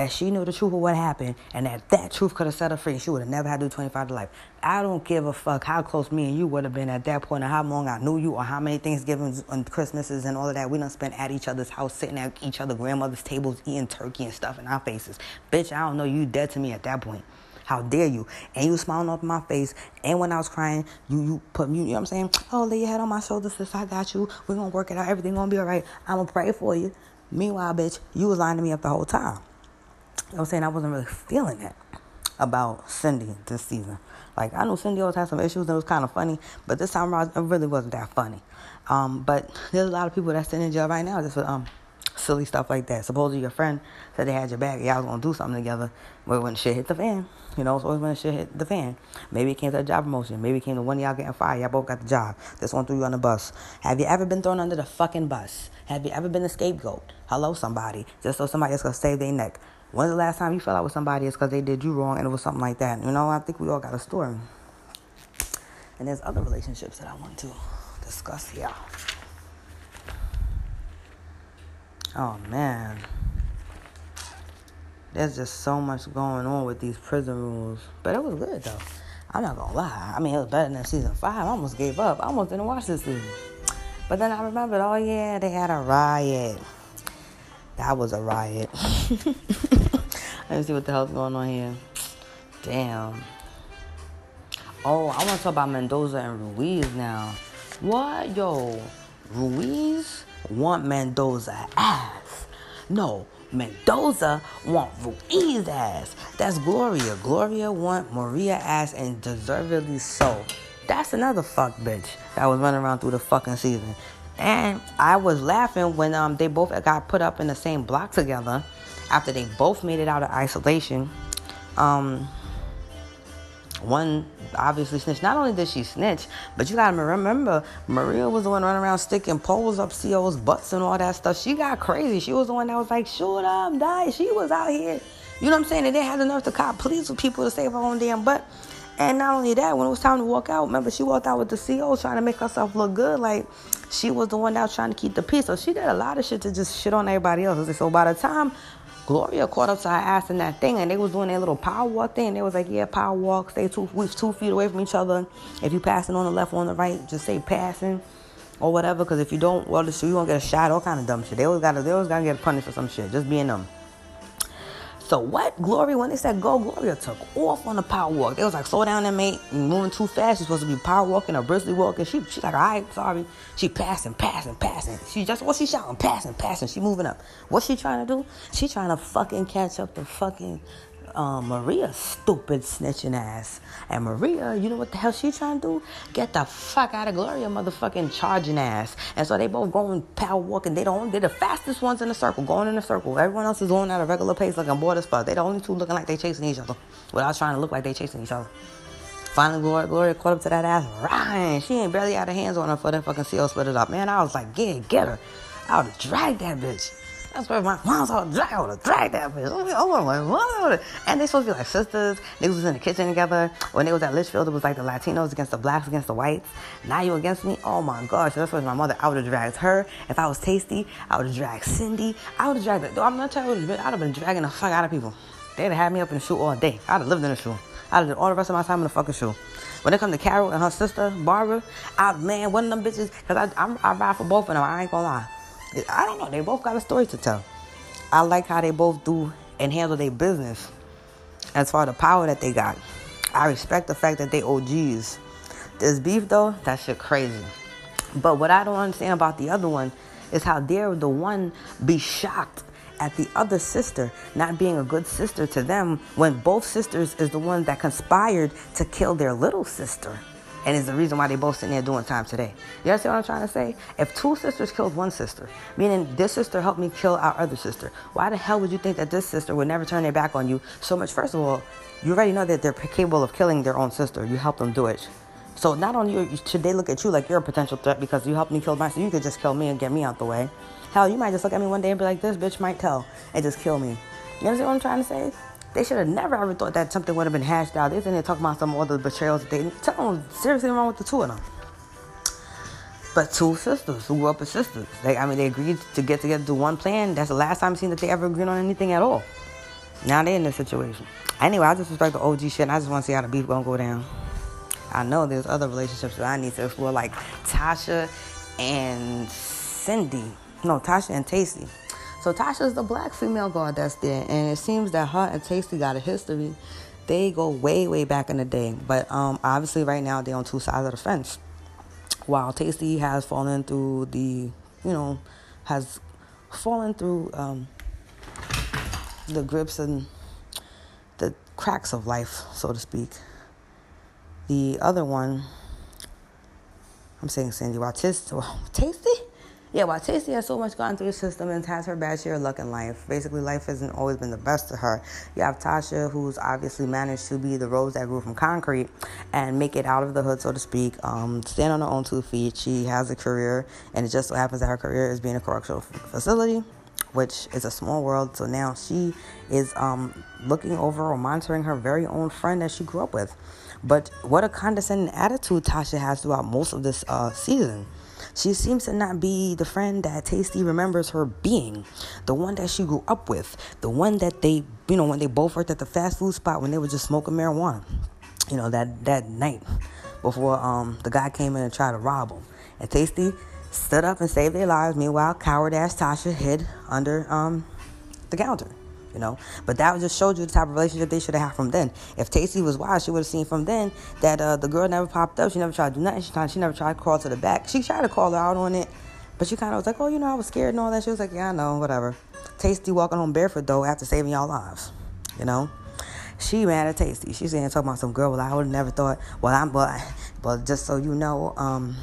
that she knew the truth of what happened and that that truth could have set her free. She would have never had to do 25 to life. I don't give a fuck how close me and you would have been at that point and how long I knew you or how many Thanksgivings and Christmases and all of that we done spent at each other's house, sitting at each other's grandmother's tables, eating turkey and stuff in our faces. Bitch, I don't know you dead to me at that point. How dare you? And you smiling up my face. And when I was crying, you you put me, you know what I'm saying? Oh, lay your head on my shoulder, sis. I got you. We're gonna work it out. Everything gonna be alright. I'm gonna pray for you. Meanwhile, bitch, you was lining me up the whole time. What I'm saying? I wasn't really feeling it about Cindy this season. Like I know Cindy always had some issues and it was kind of funny, but this time around it really wasn't that funny. Um, but there's a lot of people that's in jail right now just for um silly stuff like that. Supposedly your friend said they had your back, and y'all was gonna do something together, but when shit hit the fan, you know, it's always when shit hit the fan. Maybe it came to a job promotion, maybe it came to one of y'all getting fired, y'all both got the job. This one threw you on the bus. Have you ever been thrown under the fucking bus? Have you ever been a scapegoat? Hello, somebody, just so somebody else gonna save their neck. When's the last time you fell out with somebody is because they did you wrong and it was something like that? You know, I think we all got a story. And there's other relationships that I want to discuss here. Oh man. There's just so much going on with these prison rules. But it was good though. I'm not gonna lie. I mean, it was better than season five. I almost gave up. I almost didn't watch this season. But then I remembered, oh yeah, they had a riot. That was a riot. Let me see what the hell's going on here. Damn. Oh, I want to talk about Mendoza and Ruiz now. What? Yo, Ruiz want Mendoza ass. No, Mendoza want Ruiz ass. That's Gloria. Gloria want Maria ass and deservedly so. That's another fuck bitch that was running around through the fucking season. And I was laughing when um they both got put up in the same block together after they both made it out of isolation. Um one obviously snitched. Not only did she snitch, but you gotta remember, Maria was the one running around sticking poles up CO's butts and all that stuff. She got crazy. She was the one that was like, shoot up, die. She was out here. You know what I'm saying? And they had enough to cop police with people to save her own damn butt. And not only that, when it was time to walk out, remember she walked out with the CO trying to make herself look good. Like she was the one that was trying to keep the peace. So she did a lot of shit to just shit on everybody else. So by the time Gloria caught up to her ass in that thing, and they was doing their little power walk thing. They was like, "Yeah, power walk. Stay two two feet away from each other. If you passing on the left or on the right, just say passing." Or whatever, because if you don't, well, you won't get a shot, all kind of dumb shit. They always gotta, they always gotta get punished for some shit, just being them. So what? Gloria, when they said go, Gloria took off on the power walk. They was like, slow down there, mate. You're moving too fast. You're supposed to be power walking or briskly walking. She, she's like, all right, sorry. She passing, passing, passing. She just, what she shouting? Passing, passing. She moving up. What's she trying to do? She trying to fucking catch up the fucking um, Maria stupid snitching ass. And Maria, you know what the hell she trying to do? Get the fuck out of Gloria motherfucking charging ass. And so they both going power walking. They don't they're the fastest ones in the circle, going in a circle. Everyone else is going at a regular pace looking bored as fuck. They the only two looking like they chasing each other. Without trying to look like they chasing each other. Finally, Gloria, Gloria caught up to that ass. Ryan, she ain't barely out of hands on her for that fucking CO split it up. Man, I was like, get, get her. I would have dragged that bitch. That's where my mom's all drag. I would have dragged that bitch. Oh my mom. And they supposed to be like sisters. Niggas was in the kitchen together. When they was at Litchfield, it was like the Latinos against the blacks against the whites. Now you against me? Oh my gosh. That's where my mother. I would have dragged her. If I was Taystee, I would have dragged Cindy. I would have dragged. I'm not telling you. I'd have been dragging the fuck out of people. They'd have had me up in the shoe all day. I'd have lived in the shoe. I'd have did all the rest of my time in the fucking shoe. When it comes to Carol and her sister Barbara, I man, one of them bitches, cause I I'm, I ride for both of them. I ain't gonna lie. I don't know. They both got a story to tell. I like how they both do and handle their business as far as the power that they got. I respect the fact that they OGs. This beef though, that shit crazy. But what I don't understand about the other one is how they're the one be shocked at the other sister not being a good sister to them when both sisters is the one that conspired to kill their little sister and is the reason why they both sitting there doing time today. You understand what I'm trying to say? If two sisters killed one sister, meaning this sister helped me kill our other sister, why the hell would you think that this sister would never turn their back on you so much? First of all, you already know that they're capable of killing their own sister. You help them do it. So not only should they look at you like you're a potential threat because you helped me kill my sister, you could just kill me and get me out the way. Hell, you might just look at me one day and be like, this bitch might tell and just kill me. You understand what I'm trying to say? They should have never ever thought that something would have been hashed out. They didn't talk about some other betrayals. They them seriously wrong with the two of them. But two sisters who grew up as sisters. They, I mean, they agreed to get together to one plan. That's the last time I've seen that they ever agreed on anything at all. Now they're in this situation. Anyway, I just respect the OG shit. And I just want to see how the beef gonna go down. I know there's other relationships that I need to explore, like Tasha and Cindy. No, Tasha and Taystee. So Tasha's the black female guard that's there, and it seems that her and Taystee got a history. They go way, way back in the day, but um, obviously right now they're on two sides of the fence. While Taystee has fallen through the, you know, has fallen through um, the grips and the cracks of life, so to speak. The other one, I'm saying Sandy while Taystee, Taystee yeah, while Taystee has so much gone through the system and has her bad share of luck in life, basically life hasn't always been the best to her. You have Tasha, who's obviously managed to be the rose that grew from concrete and make it out of the hood, so to speak, um, stand on her own two feet. She has a career, and it just so happens that her career is being a correctional facility which is a small world. So now she is um, looking over or monitoring her very own friend that she grew up with. But what a condescending attitude Tasha has throughout most of this uh, season. She seems to not be the friend that Taystee remembers her being, the one that she grew up with, the one that they, you know, when they both worked at the fast food spot when they were just smoking marijuana, you know, that, that night before um, the guy came in and tried to rob them. And Taystee stood up and saved their lives. Meanwhile, coward ass Tasha hid under um, the counter you know. But that just showed you the type of relationship they should have had from then. If Taystee was wise, she would have seen from then that uh, the girl never popped up. She never tried to do nothing. She, tried, she never tried to crawl to the back. She tried to call her out on it, but she kind of was like, oh, you know, I was scared and all that. She was like, yeah, I know, whatever. Taystee walking home barefoot, though, after saving y'all lives, you know. She mad at Taystee. She's saying talking about some girl. Well, I would have never thought. Well, I'm, but, but just so you know, um,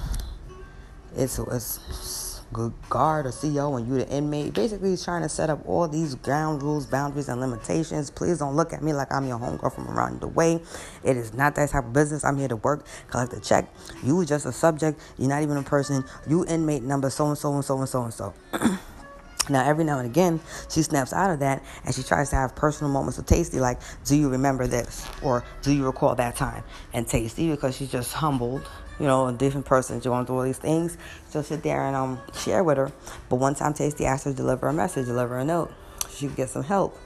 it's it's guard or CEO and you the inmate. Basically, he's trying to set up all these ground rules, boundaries, and limitations. Please don't look at me like I'm your homegirl from around the way. It is not that type of business. I'm here to work, collect a check. You just a subject. You're not even a person. You inmate number so and so and so and so and so. Now, every now and again, she snaps out of that and she tries to have personal moments with Taystee, like, Do you remember this? Or do you recall that time? And Taystee, because she's just humbled you know, a different person going through all these things. So sit there and um share with her. But one time Taystee asked her to deliver a message, deliver a note. She could get some help.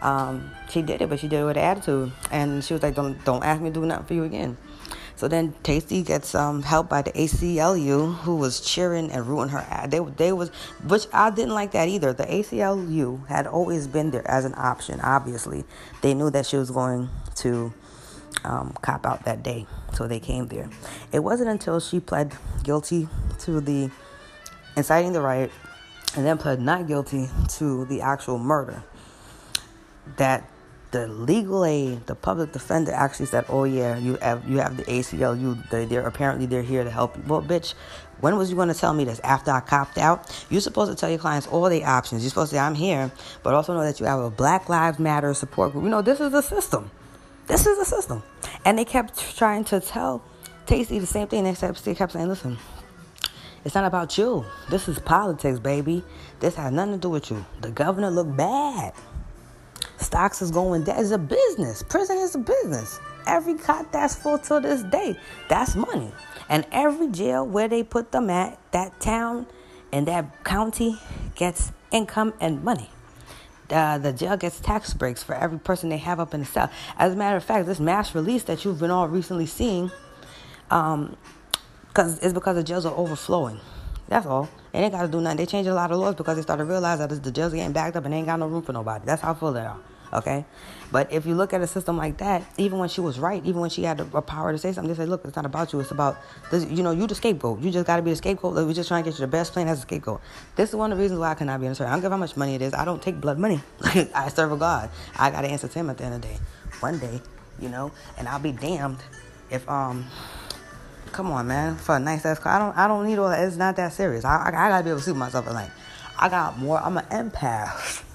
Um, she did it, but she did it with attitude. And she was like, Don't don't ask me to do nothing for you again. So then Taystee gets um, help by the ACLU, who was cheering and rooting her. They they was, which I didn't like that either. The ACLU had always been there as an option. Obviously, they knew that she was going to um, cop out that day. So they came there. It wasn't until she pled guilty to the inciting the riot and then pled not guilty to the actual murder that the legal aid, the public defender actually said, "Oh yeah, you have you have the ACLU. They, they're apparently they're here to help you." Well, bitch, when was you going to tell me this? After I copped out? You're supposed to tell your clients all the options. You're supposed to say, "I'm here," but also know that you have a Black Lives Matter support group. You know, this is the system. This is the system. And they kept trying to tell Taystee the same thing. They kept, they kept saying, listen, It's not about you. This is politics, baby. This has nothing to do with you. The governor looked bad. Stocks is going down. It's a business. Prison is a business. Every cot that's full to this day, that's money. And every jail where they put them at, that town and that county gets income and money. Uh, the jail gets tax breaks for every person they have up in the cell. As a matter of fact, this mass release that you've been all recently seeing, um, cause it's because the jails are overflowing. That's all. They got to do nothing. They changed a lot of laws because they started to realize that the jails are getting backed up and they ain't got no room for nobody. That's how full they are. Okay, but if you look at a system like that, even when she was right, even when she had a power to say something, they said, "Look, it's not about you. It's about this. You know, you the scapegoat. You just got to be the scapegoat. Like, we're just trying to get you the best plan as a scapegoat." This is one of the reasons why I cannot be in a church. I don't care how much money it is. I don't take blood money. I serve a God. I got to answer to Him at the end of the day. One day, you know, and I'll be damned if um. Come on, man. For a nice ass car, I don't. I don't need all that. It's not that serious. I, I, I gotta be able to see myself at night. I got more. I'm an empath.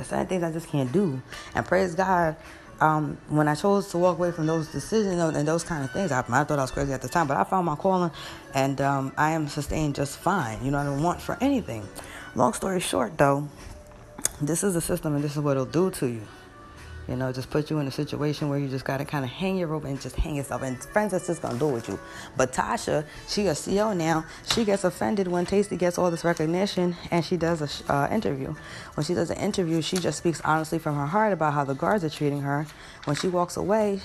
There's certain things I just can't do. And praise God, um, when I chose to walk away from those decisions and those kind of things, I, I thought I was crazy at the time, but I found my calling and um, I am sustained just fine. You know, I don't want for anything. Long story short, though, this is the system and this is what it'll do to you. You know, just put you in a situation where you just gotta kind of hang your rope and just hang yourself. And friends that's just gonna do with you. But Tasha, she a CEO now. She gets offended when Taystee gets all this recognition and she does a uh, interview. When she does an interview, she just speaks honestly from her heart about how the guards are treating her. When she walks away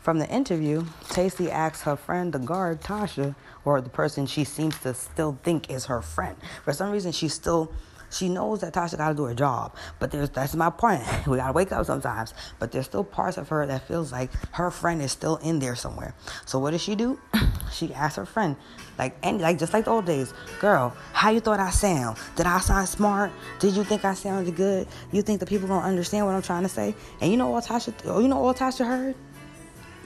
from the interview, Taystee asks her friend, the guard Tasha, or the person she seems to still think is her friend. For some reason, she's still she knows that Tasha got to do her job, but there's that's my point. We gotta wake up sometimes, but there's still parts of her that feels like her friend is still in there somewhere. So what does she do? she asks her friend, like and like just like the old days, girl, how you thought I sound? Did I sound smart? Did you think I sounded good? You think the people gonna understand what I'm trying to say? And you know what Tasha? Oh, you know what Tasha heard?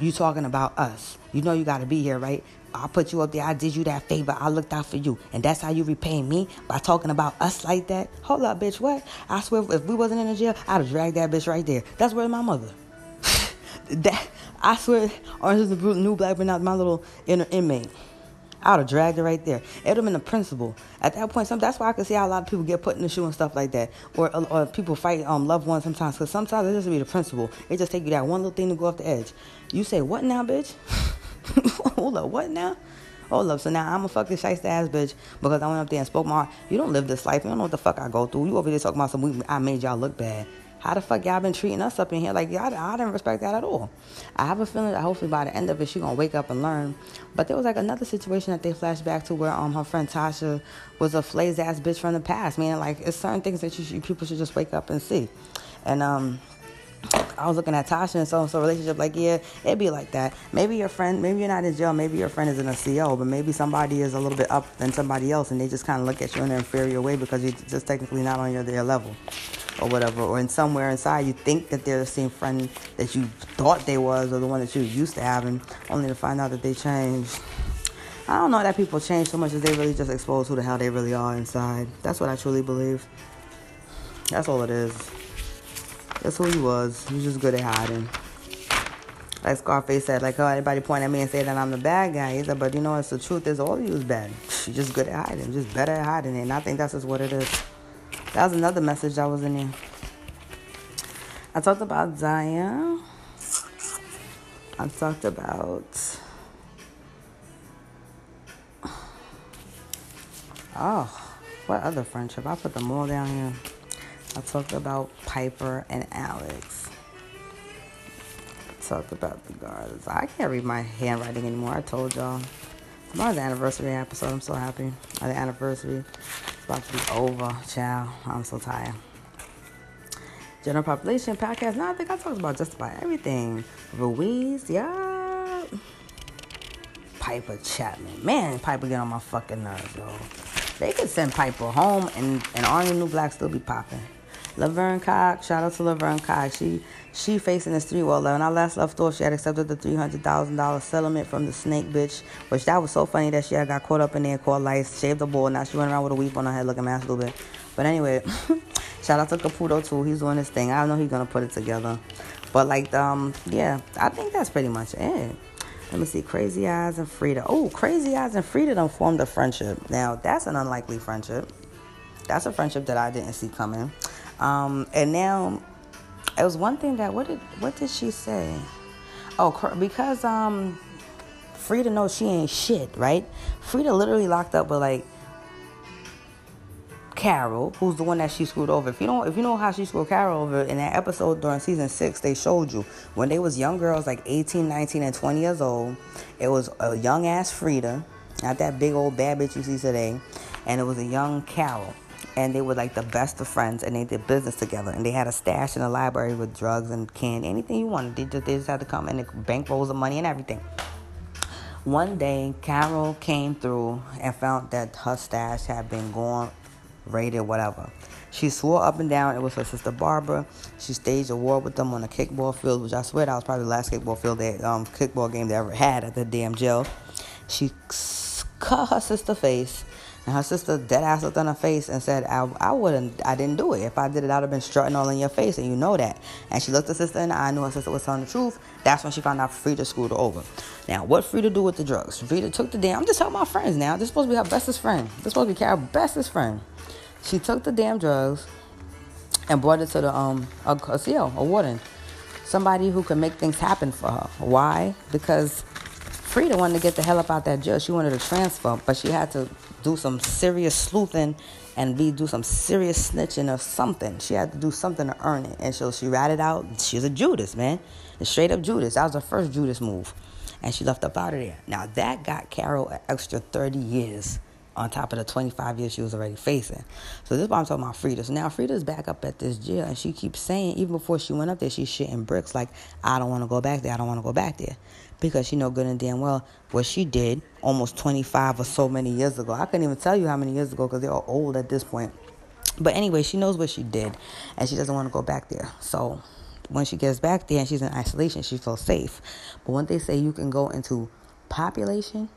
You talking about us. You know you got to be here, right? I put you up there. I did you that favor. I looked out for you. And that's how you repay me by talking about us like that? Hold up, bitch. What? I swear, if we wasn't in the jail, I'd have dragged that bitch right there. That's where my mother. that I swear, Orange is the new black, but not my little inner inmate. I would have dragged her right there. It would have been the principle. At that point, some, that's why I can see how a lot of people get put in the shoe and stuff like that. Or, or people fight um, loved ones sometimes. Because sometimes it just be the principle. It just take you that one little thing to go off the edge. You say, what now, bitch? Hold up, what now? Hold up, so now I'm a fucking shiesty ass bitch because I went up there and spoke my heart. You don't live this life. You don't know what the fuck I go through. You over there talking about some, we, I made y'all look bad. How the fuck y'all been treating us up in here? Like, y'all, I didn't respect that at all. I have a feeling that hopefully by the end of it, she gonna wake up and learn. But there was like another situation that they flashed back to where um her friend Tasha was a flays ass bitch from the past. Meaning like, it's certain things that you should, people should just wake up and see. And um I was looking at Tasha and so and so relationship, like, yeah, it'd be like that. Maybe your friend, maybe you're not in jail, maybe your friend is in a CO, but maybe somebody is a little bit up than somebody else, and they just kind of look at you in an inferior way because you're just technically not on your their level, or whatever. Or in somewhere inside, you think that they're the same friend that you thought they was, or the one that you used to having, only to find out that they changed. I don't know that people change so much as they really just expose who the hell they really are inside. That's what I truly believe. That's all it is. That's who he was. He was just good at hiding. Like Scarface said, like, oh, anybody point at me and say that I'm the bad guy. He said, but you know, it's the truth is all of you is bad. You're just good at hiding. Just better at hiding. And I think that's just what it is. That was another message that was in there. I talked about Zaya. I talked about. Oh, what other friendship? I put them all down here. I talked about Piper and Alex. I talked about the guards. I can't read my handwriting anymore. I told y'all. Tomorrow's the anniversary episode. I'm so happy. Uh, the anniversary. It's about to be over, child. I'm so tired. General population podcast. Now I think I talked about just about everything. Ruiz, yeah. Piper Chapman. Man, Piper get on my fucking nerves, yo. They could send Piper home and, and Orange New Black still be popping. Laverne Cox, shout out to Laverne Cox. She she facing this three. Well, when I last left off, she had accepted the three hundred thousand dollar settlement from the snake bitch, which that was so funny that she had got caught up in there, caught lights, shaved the ball. Now she went around with a weave on her head, looking mad a little bit. But anyway, shout out to Caputo too. He's doing his thing. I don't know he's gonna put it together. But like, um, yeah, I think that's pretty much it. let me see, Crazy Eyes and Frida. Oh, Crazy Eyes and Frida don't formed a friendship. Now, that's an unlikely friendship. That's a friendship that I didn't see coming. Um, and now, it was one thing that, what did, what did she say? Oh, because um, Frida knows she ain't shit, right? Frida literally locked up with like Carol, who's the one that she screwed over. If you don't, if you know how she screwed Carol over in that episode during season six, they showed you when they was young girls, like 18, 19, and 20 years old. It was a young ass Frida, not that big old bad bitch you see today, and it was a young Carol. And they were like the best of friends, and they did business together. And they had a stash in the library with drugs and candy, anything you wanted. They just, they just had to come and the bank rolls of money and everything. One day, Carol came through and found that her stash had been gone raided whatever. She swore up and down it was her sister Barbara. She staged a war with them on a kickball field, which I swear that was probably the last kickball field they, um, kickball game they ever had at the damn jail. She cut her sister face, and her sister dead ass looked on her face and said, I, I wouldn't, I didn't do it. If I did it, I'd have been strutting all in your face, and you know that. And she looked her sister in the eye, knew her sister was telling the truth. That's when she found out Frida screwed her over. Now, what Frida do with the drugs? Frida took the damn, I'm just talking about friends now. This supposed to be her bestest friend. This supposed to be Carol's bestest friend. She took the damn drugs and brought it to the um a, a CO, a warden, somebody who could make things happen for her. Why? Because Frida wanted to get the hell up out of that jail. She wanted to transfer, but she had to do some serious sleuthing and be do some serious snitching or something. She had to do something to earn it. And so she ratted out. She's a Judas, man. A straight up Judas. That was her first Judas move. And she left up out of there. Now that got Carol an extra 30 years on top of the 25 years she was already facing. So this is why I'm talking about Frida. So now Frida's back up at this jail, and she keeps saying, even before she went up there, she's shitting bricks like, I don't want to go back there. I don't want to go back there. Because she know good and damn well what she did almost 25 or so many years ago. I couldn't even tell you how many years ago because they're all old at this point. But anyway, she knows what she did, and she doesn't want to go back there. So when she gets back there and she's in isolation, she feels safe. But when they say you can go into population,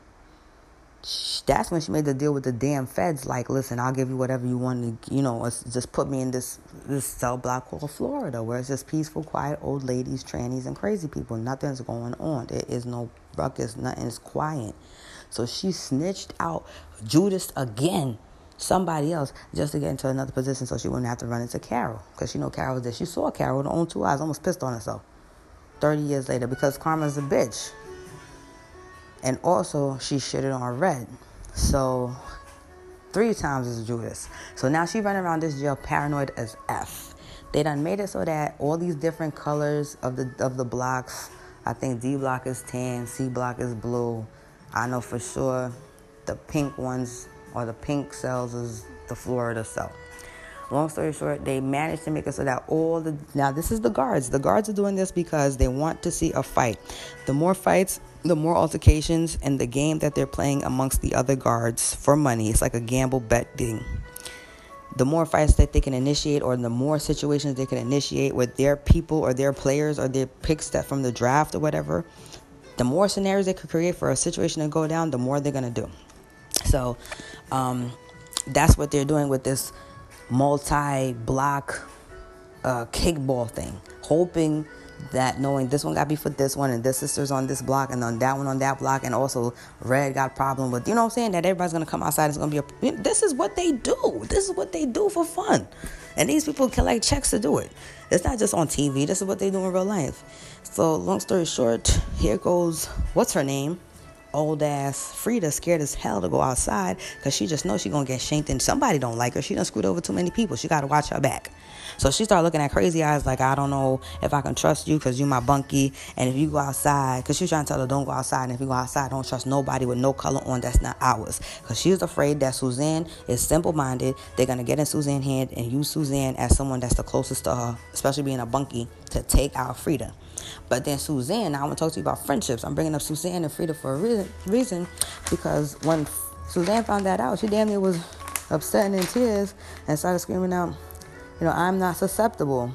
that's when she made the deal with the damn feds. Like, listen, I'll give you whatever you want to, you know, just put me in this this cell block called Florida, where it's just peaceful, quiet old ladies, trannies, and crazy people. Nothing's going on. There is no ruckus. Nothing's quiet. So she snitched out Judas again, somebody else, just to get into another position, so she wouldn't have to run into Carol, because she know Carol was there. She saw Carol with her own two eyes, almost pissed on herself. Thirty years later, because Karma's a bitch. And also, she shitted on Red. So, three times as Judas. So now she running around this jail paranoid as F. They done made it so that all these different colors of the of the blocks, I think D block is tan, C block is blue. I know for sure the pink ones or the pink cells is the Florida cell. Long story short, they managed to make it so that all the now this is the guards. The guards are doing this because they want to see a fight. The more fights, the more altercations and the game that they're playing amongst the other guards for money. It's like a gamble betting. The more fights that they can initiate, or the more situations they can initiate with their people or their players or their picks that from the draft or whatever, the more scenarios they could create for a situation to go down, the more they're gonna do. So, um, that's what they're doing with this multi-block uh, kickball thing, hoping that knowing this one got beef with this one and this sister's on this block and on that one on that block and also red got problem with you know what I'm saying? That everybody's gonna come outside it's gonna be a this is what they do. This is what they do for fun. And these people collect checks to do it. It's not just on TV this is what they do in real life. So long story short here goes what's her name old ass Frida scared as hell to go outside because she just knows she gonna get shanked and somebody don't like her. She done screwed over too many people. She gotta watch her back. So she started looking at crazy eyes like, I don't know if I can trust you because you my bunkie. And if you go outside, because she's trying to tell her, don't go outside. And if you go outside, don't trust nobody with no color on that's not ours. Because she's afraid that Suzanne is simple minded. They're going to get in Suzanne's hand and use Suzanne as someone that's the closest to her, especially being a bunkie, to take out Frida. But then Suzanne, I want to talk to you about friendships. I'm bringing up Suzanne and Frida for a reason, reason because when Suzanne found that out, she damn near was upset and in tears and started screaming out, you know, I'm not susceptible.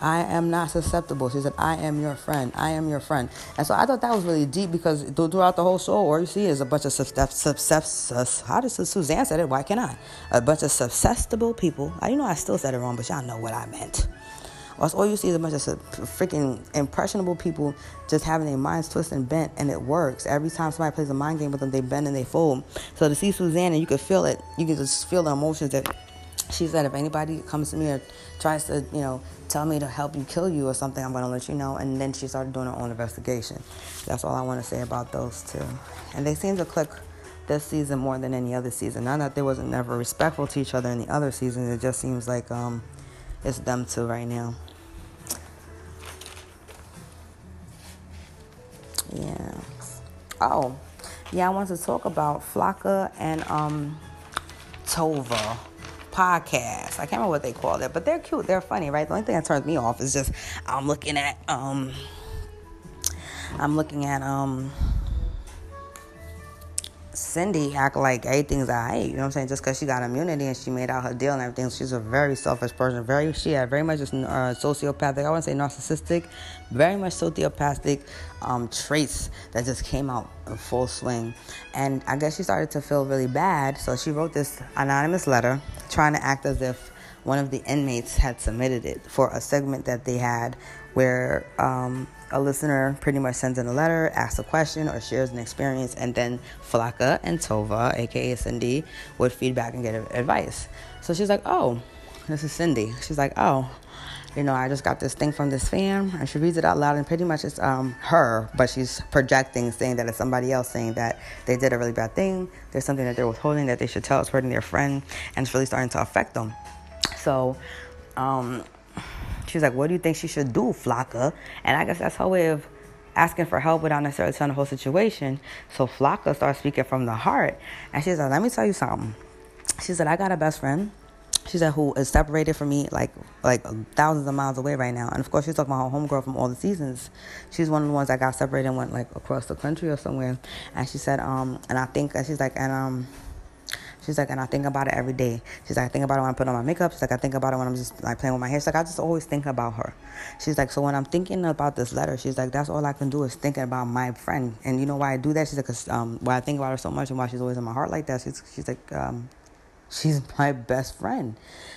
I am not susceptible. She said, I am your friend. I am your friend. And so I thought that was really deep because throughout the whole show, all you see is a bunch of susceptible, how does Suzanne said it? Why can't I? A bunch of susceptible people. I you know I still said it wrong, but y'all know what I meant Or all you see is a bunch of freaking impressionable people just having their minds twisted and bent, and it works. Every time somebody plays a mind game with them, they bend and they fold. So to see Susanna, you can feel it. You can just feel the emotions that she said if anybody comes to me or tries to, you know, tell me to help you kill you or something, I'm going to let you know. And then she started doing her own investigation. That's all I want to say about those two. And they seem to click this season more than any other season. Not that they wasn't never respectful to each other in the other seasons. It just seems like um, it's dumb too right now. Yeah. Oh, yeah. I want to talk about Flaca and um, Tova podcast. I can't remember what they call it, but they're cute. They're funny, right? The only thing that turns me off is just I'm looking at um I'm looking at um Cindy act like everything's alright. You know what I'm saying? Just because she got immunity and she made out her deal and everything, she's a very selfish person. Very, she had very much uh, sociopathic. I wouldn't say narcissistic, very much sociopathic um, traits that just came out in full swing. And I guess she started to feel really bad, so she wrote this anonymous letter trying to act as if one of the inmates had submitted it for a segment that they had where um, a listener pretty much sends in a letter, asks a question, or shares an experience, and then Flaca and Tova, aka Cindy, would feedback and get advice. So she's like, Oh, this is Cindy. She's like, Oh, you know, I just got this thing from this fan, and she reads it out loud, and pretty much it's um, her, but she's projecting, saying that it's somebody else, saying that they did a really bad thing, there's something that they're withholding that they should tell, it's hurting their friend, and it's really starting to affect them. So, um, She's like, What do you think she should do, Flaca? And I guess that's her way of asking for help without necessarily telling the whole situation. So Flaca starts speaking from the heart. And she's like, Let me tell you something. She said, I got a best friend. She said, who is separated from me like like thousands of miles away right now. And of course, she's talking about her homegirl from all the seasons. She's one of the ones that got separated and went like across the country or somewhere. And she said, um, and I think, and she's like, and um, She's like, and I think about it every day. She's like, I think about it when I put on my makeup. She's like, I think about it when I'm just like playing with my hair. She's like, I just always think about her. She's like, so when I'm thinking about this letter, she's like, that's all I can do is thinking about my friend. And you know why I do that? She's like, um, why I think about her so much and why she's always in my heart like that. She's, she's like, um, she's my best friend.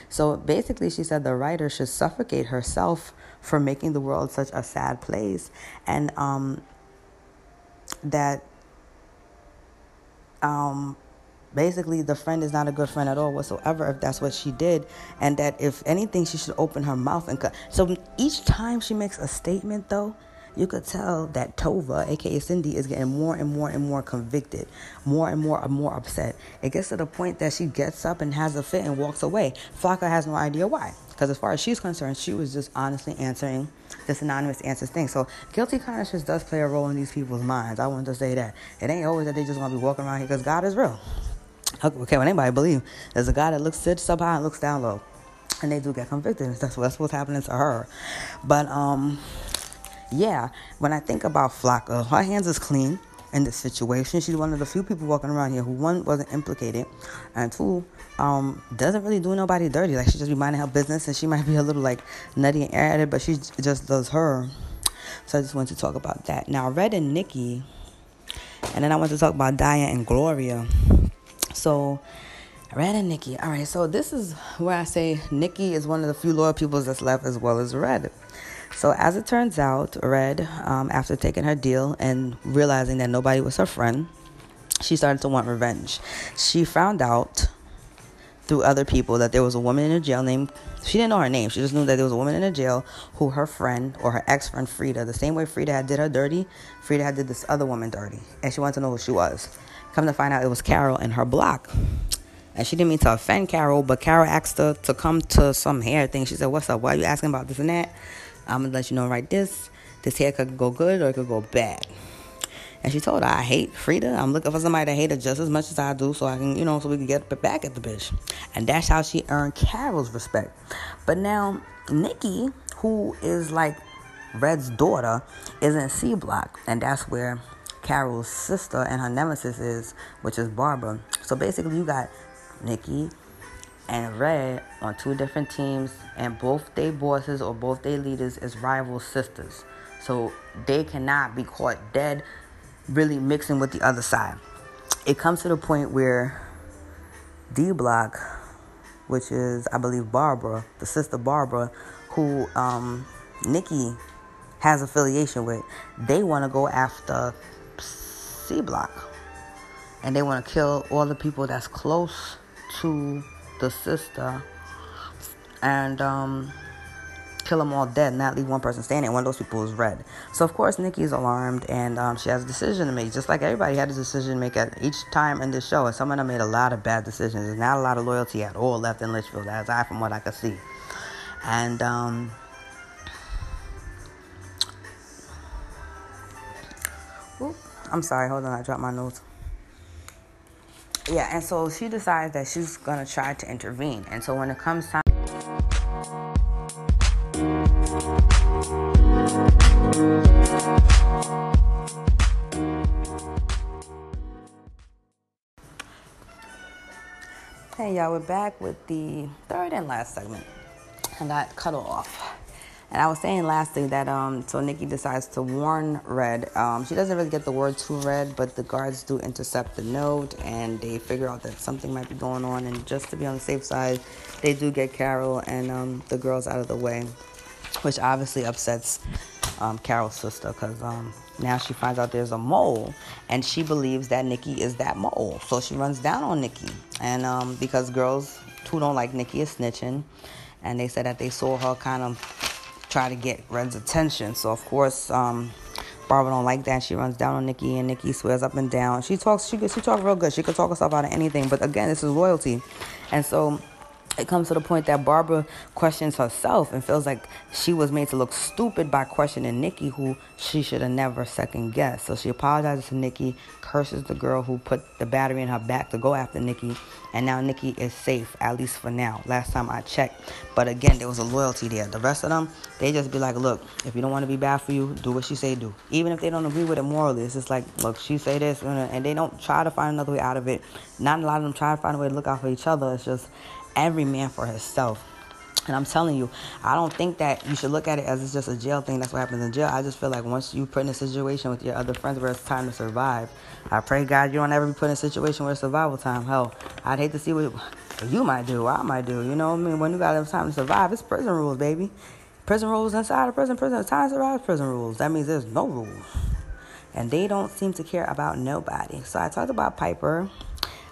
So basically, she said the writer should suffocate herself for making the world such a sad place, and um, that um, basically the friend is not a good friend at all whatsoever if that's what she did and that if anything she should open her mouth and cut so each time she makes a statement though you could tell that Tova, aka Cindy, is getting more and more and more convicted, more and more and more upset. It gets to the point that she gets up and has a fit and walks away. Flaca has no idea why, because as far as she's concerned, she was just honestly answering this anonymous answers thing. So guilty conscience does play a role in these people's minds. I want to say that it ain't always that they just to be walking around here because God is real. Okay, when anybody believe there's a guy that looks sits up high and looks down low, and they do get convicted. That's what's happening to her. But um, yeah, when I think about Flaca, her hands is clean in this situation. She's one of the few people walking around here who one wasn't implicated, and two um, doesn't really do nobody dirty. Like she just be minding her business, and she might be a little like nutty and added, but she just does her. So I just want to talk about that. Now, Red and Nikki, and then I want to talk about Daya and Gloria. So, Red and Nikki. All right, so this is where I say Nikki is one of the few loyal people that's left, as well as Red. So, as it turns out, Red, um, after taking her deal and realizing that nobody was her friend, she started to want revenge. She found out through other people that there was a woman in a jail named she didn't know her name she just knew that there was a woman in a jail who her friend or her ex-friend Frida the same way Frida had did her dirty Frida had did this other woman dirty and she wanted to know who she was Come to find out, it was Carol in her block. And she didn't mean to offend Carol, but Carol asked her to come to some hair thing. She said, What's up? Why are you asking about this and that? I'm going to let you know right this. This hair could go good or it could go bad. And she told her, I hate Frida. I'm looking for somebody to hate her just as much as I do so I can, you know, so we can get back at the bitch. And that's how she earned Carol's respect. But now, Nikki, who is like Red's daughter, is in C Block. And that's where Carol's sister and her nemesis is, which is Barbara. So basically, you got Nikki and Red on two different teams, and both their bosses or both their leaders is rival sisters. So they cannot be caught dead, really mixing with the other side. It comes to the point where D Block, which is, I believe, Barbara, the sister Barbara, who um, Nikki has affiliation with, they want to go after C Block. And they want to kill all the people that's close to the sister. And um, kill them all dead, not leave one person standing. One of those people is Red. So of course Nikki's alarmed and um, she has a decision to make, just like everybody had a decision to make at each time in this show. And some of them made a lot of bad decisions. There's not a lot of loyalty at all left in Litchfield, as I from what I could see. And um, I'm sorry, hold on, I dropped my notes. Yeah, and so she decides that she's gonna try to intervene. And so when it comes time Hey y'all, we're back with the third and last segment. I got cut off. And I was saying lastly that um so Nikki decides to warn Red. Um, she doesn't really get the word to Red, but the guards do intercept the note and they figure out that something might be going on and just to be on the safe side, they do get Carol and um, the girls out of the way, which obviously upsets um, Carol's sister because um, now she finds out there's a mole, and she believes that Nikki is that mole. So she runs down on Nikki, and um, because girls who don't like Nikki is snitching, and they said that they saw her kind of try to get Red's attention. So of course, um, Barbara don't like that. She runs down on Nikki, and Nikki swears up and down. She talks. She she talks real good. She could talk herself out of anything. But again, this is loyalty, and so it comes to the point that Barbara questions herself and feels like she was made to look stupid by questioning Nikki, who she should have never second guessed. So she apologizes to Nikki, curses the girl who put the battery in her back to go after Nikki, and now Nikki is safe, at least for now. Last time I checked. But again, there was a loyalty there. The rest of them, they just be like, look, if you don't want to be bad for you, do what she say do. Even if they don't agree with it morally, it's just like, look, she say this, and they don't try to find another way out of it. Not a lot of them try to find a way to look out for each other. It's just every man for himself. And I'm telling you, I don't think that you should look at it as it's just a jail thing. That's what happens in jail. I just feel like once you put in a situation with your other friends where it's time to survive, I pray God you don't ever be put in a situation where it's survival time. Hell, I'd hate to see what you might do, I might do. You know what I mean? When you got enough time to survive, it's prison rules, baby. Prison rules inside of prison, prison. Time to survive, prison rules. That means there's no rules. And they don't seem to care about nobody. So I talked about Piper.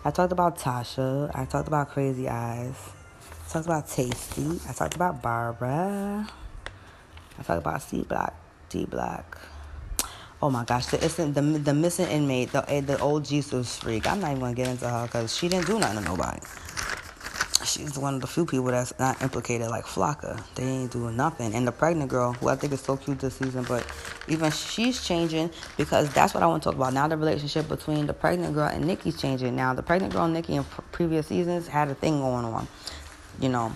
I talked about Tasha. I talked about Crazy Eyes. I talked about Taystee. I talked about Barbara. I talked about C Block, D Block. Oh my gosh, the, the the missing inmate, the the old Jesus freak. I'm not even gonna get into her because she didn't do nothing to nobody she's one of the few people that's not implicated like Flaca. They ain't doing nothing. And the pregnant girl, who I think is so cute this season, but even she's changing because that's what I want to talk about. Now the relationship between the pregnant girl and Nikki's changing. Now the pregnant girl and Nikki in previous seasons had a thing going on. You know,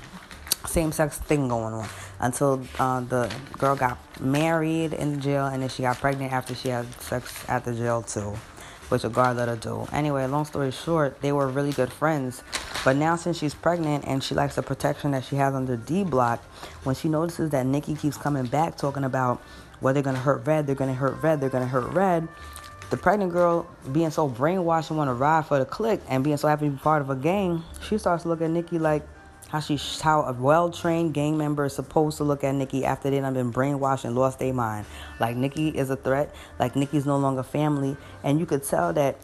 same sex thing going on until uh, the girl got married in jail and then she got pregnant after she had sex at the jail too which a guard let her do. Anyway, long story short, they were really good friends. But now since she's pregnant and she likes the protection that she has under D block, when she notices that Nikki keeps coming back talking about well they're gonna hurt Red, they're gonna hurt Red, they're gonna hurt Red. The pregnant girl being so brainwashed and want to ride for the clique and being so happy to be part of a gang, she starts looking at Nikki like how she how a well trained gang member is supposed to look at Nikki after they done been brainwashed and lost their mind. Like Nikki is a threat. Like Nikki's no longer family, and you could tell that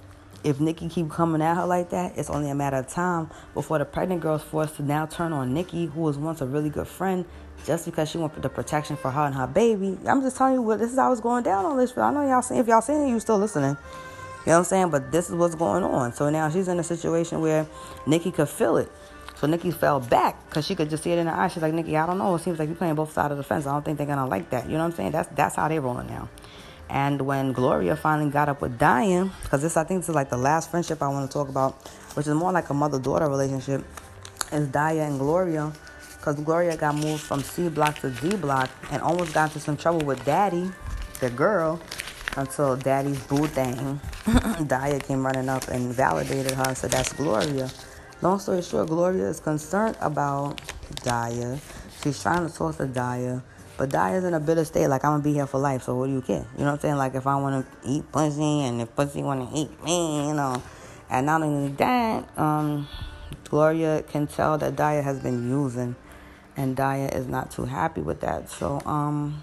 if Nikki keep coming at her like that, it's only a matter of time before the pregnant girl is forced to now turn on Nikki, who was once a really good friend, just because she wanted the protection for her and her baby. I'm just telling you what this is how it's going down on this. But I know y'all saying if y'all saying it, you still listening. You know what I'm saying? But this is what's going on. So now she's in a situation where Nikki could feel it. So Nikki fell back because she could just see it in her eyes. She's like, Nikki, I don't know. It seems like you're playing both sides of the fence. I don't think they're gonna like that. You know what I'm saying? That's that's how they're rolling now. And when Gloria finally got up with Diane, because this I think this is like the last friendship I want to talk about, which is more like a mother-daughter relationship, is Diane and Gloria. Because Gloria got moved from C block to D block and almost got into some trouble with Daddy, the girl, until Daddy's boo thing. Daya came running up and validated her and said, That's Gloria. Long story short, Gloria is concerned about Daya. She's trying to talk to Daya. But Daya's in a bitter state, like I'm gonna be here for life, so what do you care? You know what I'm saying? Like if I wanna eat pussy and if pussy wanna eat me, you know. And not only that, um, Gloria can tell that Daya has been using and Daya is not too happy with that. So um,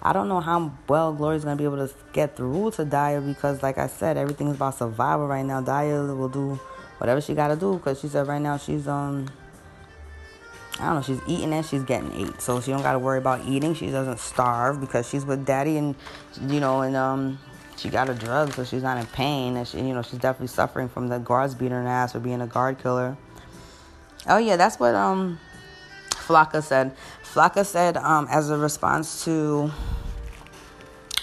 I don't know how well Gloria's gonna be able to get through to Daya because, like I said, everything's about survival right now. Daya will do whatever she gotta do because she said right now she's um. I don't know, she's eating and she's getting ate. So she don't gotta worry about eating. She doesn't starve because she's with daddy and you know, and um she got a drug so she's not in pain and she you know, she's definitely suffering from the guards beating her ass for being a guard killer. Oh yeah, that's what um Flaca said. Flaca said um as a response to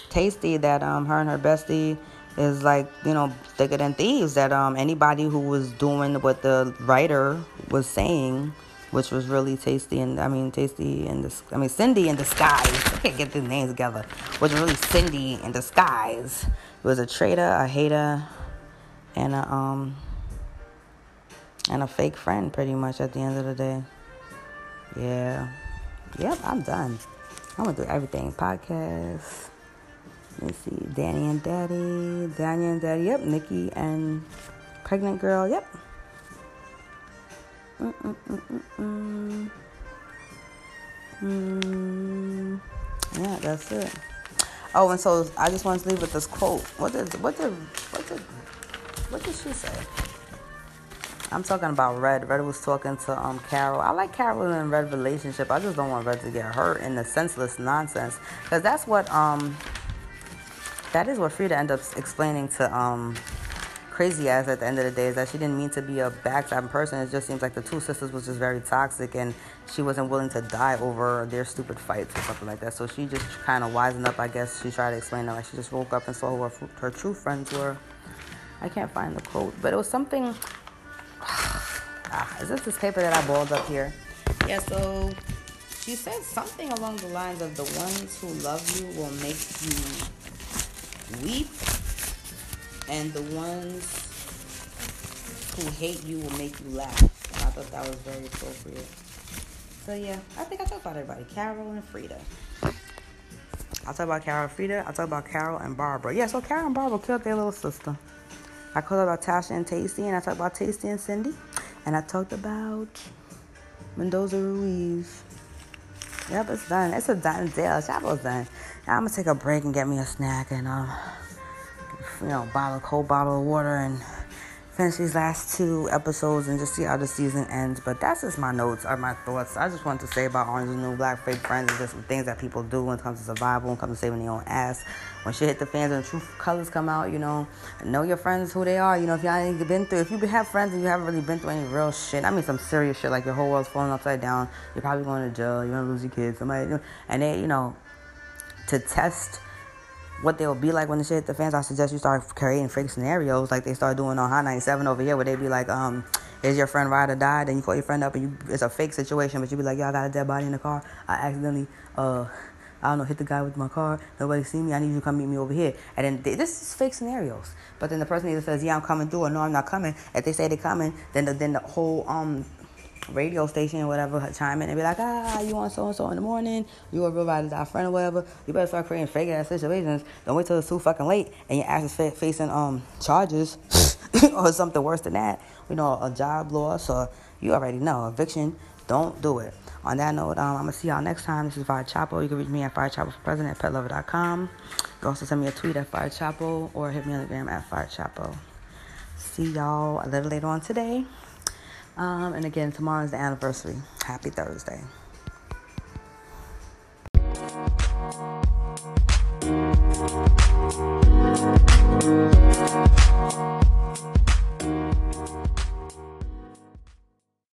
Taystee that um her and her bestie is like you know thicker than thieves that um anybody who was doing what the writer was saying which was really Taystee and I mean Taystee and this I mean Cindy in disguise. I can't get the names together. Was really Cindy in disguise. It was a traitor, a hater, and a um and a fake friend pretty much at the end of the day. Yeah. Yep, I'm done. I'm gonna do everything. Podcast. Let's see, Danny and Daddy, Danny and Daddy. Yep, Nikki and pregnant girl. Yep. Mm-mm-mm-mm-mm. Mm. Yeah, that's it. Oh, and so I just want to leave with this quote. What did what did what did what did she say? I'm talking about Red. Red was talking to um Carol. I like Carol and Red relationship. I just don't want Red to get hurt in the senseless nonsense because that's what um that is what Frieda ended up explaining to um crazy ass at the end of the day is that she didn't mean to be a backstabbing person. It just seems like the two sisters was just very toxic and she wasn't willing to die over their stupid fights or something like that. So she just kind of wisened up, I guess. She tried to explain that. Like she just woke up and saw who her, her true friends were. I can't find the quote, but it was something. ah, is this this paper that I balled up here? Yeah, so she said something along the lines of the ones who love you will make you weep and the ones who hate you will make you laugh. And I thought that was very appropriate. So yeah, I think I talked about everybody. Carol and Frieda. I'll talk about Carol and Frieda. I'll talk about Carol and Barbara. Yeah, so Carol and Barbara killed their little sister. I talked about Tasha and Taystee, and I talked about Taystee and Cindy. And I talked about Mendoza Ruiz. Yep, it's done. It's a done deal. Chapo's done. Now I'm gonna take a break and get me a snack and uh you know, bottle, cold bottle of water and finish these last two episodes and just see how the season ends. But that's just my notes or my thoughts. I just want to say about Orange and New Black fake friends and just things that people do when it comes to survival, when it comes to saving their own ass. When shit hit the fans and true colors come out, you know, know your friends who they are. You know, if y'all ain't been through, if you have friends and you haven't really been through any real shit, I mean some serious shit, like your whole world's falling upside down, you're probably going to jail, you're gonna lose your kids, somebody, and they, you know, to test what they'll be like when the shit hit the fans, I suggest you start creating fake scenarios like they start doing on Hot 97 over here, where they be like, um, is your friend ride or die? Then you call your friend up and you, it's a fake situation, but you be like, yo, I got a dead body in the car. I accidentally, uh, I don't know, hit the guy with my car. Nobody see me. I need you to come meet me over here. And then they, this is fake scenarios. But then the person either says, yeah, I'm coming through, or no, I'm not coming. If they say they're coming, then the, then the whole um radio station or whatever chime in and be like, ah, you want so and so in the morning? You a real ride or die friend or whatever? You better start creating fake ass situations. Don't wait till it's too fucking late and your ass is facing um charges or something worse than that. You know, a job loss or you already know eviction. Don't do it. On that note, um, I'm gonna see y'all next time. This is Fire Chapo. You can reach me at Fire Chapo for President at PetLover.com. You can also send me a tweet at Fire Chapo or hit me on the gram at Fire Chapo. See y'all a little later on today. Um, and again, tomorrow is the anniversary. Happy Thursday.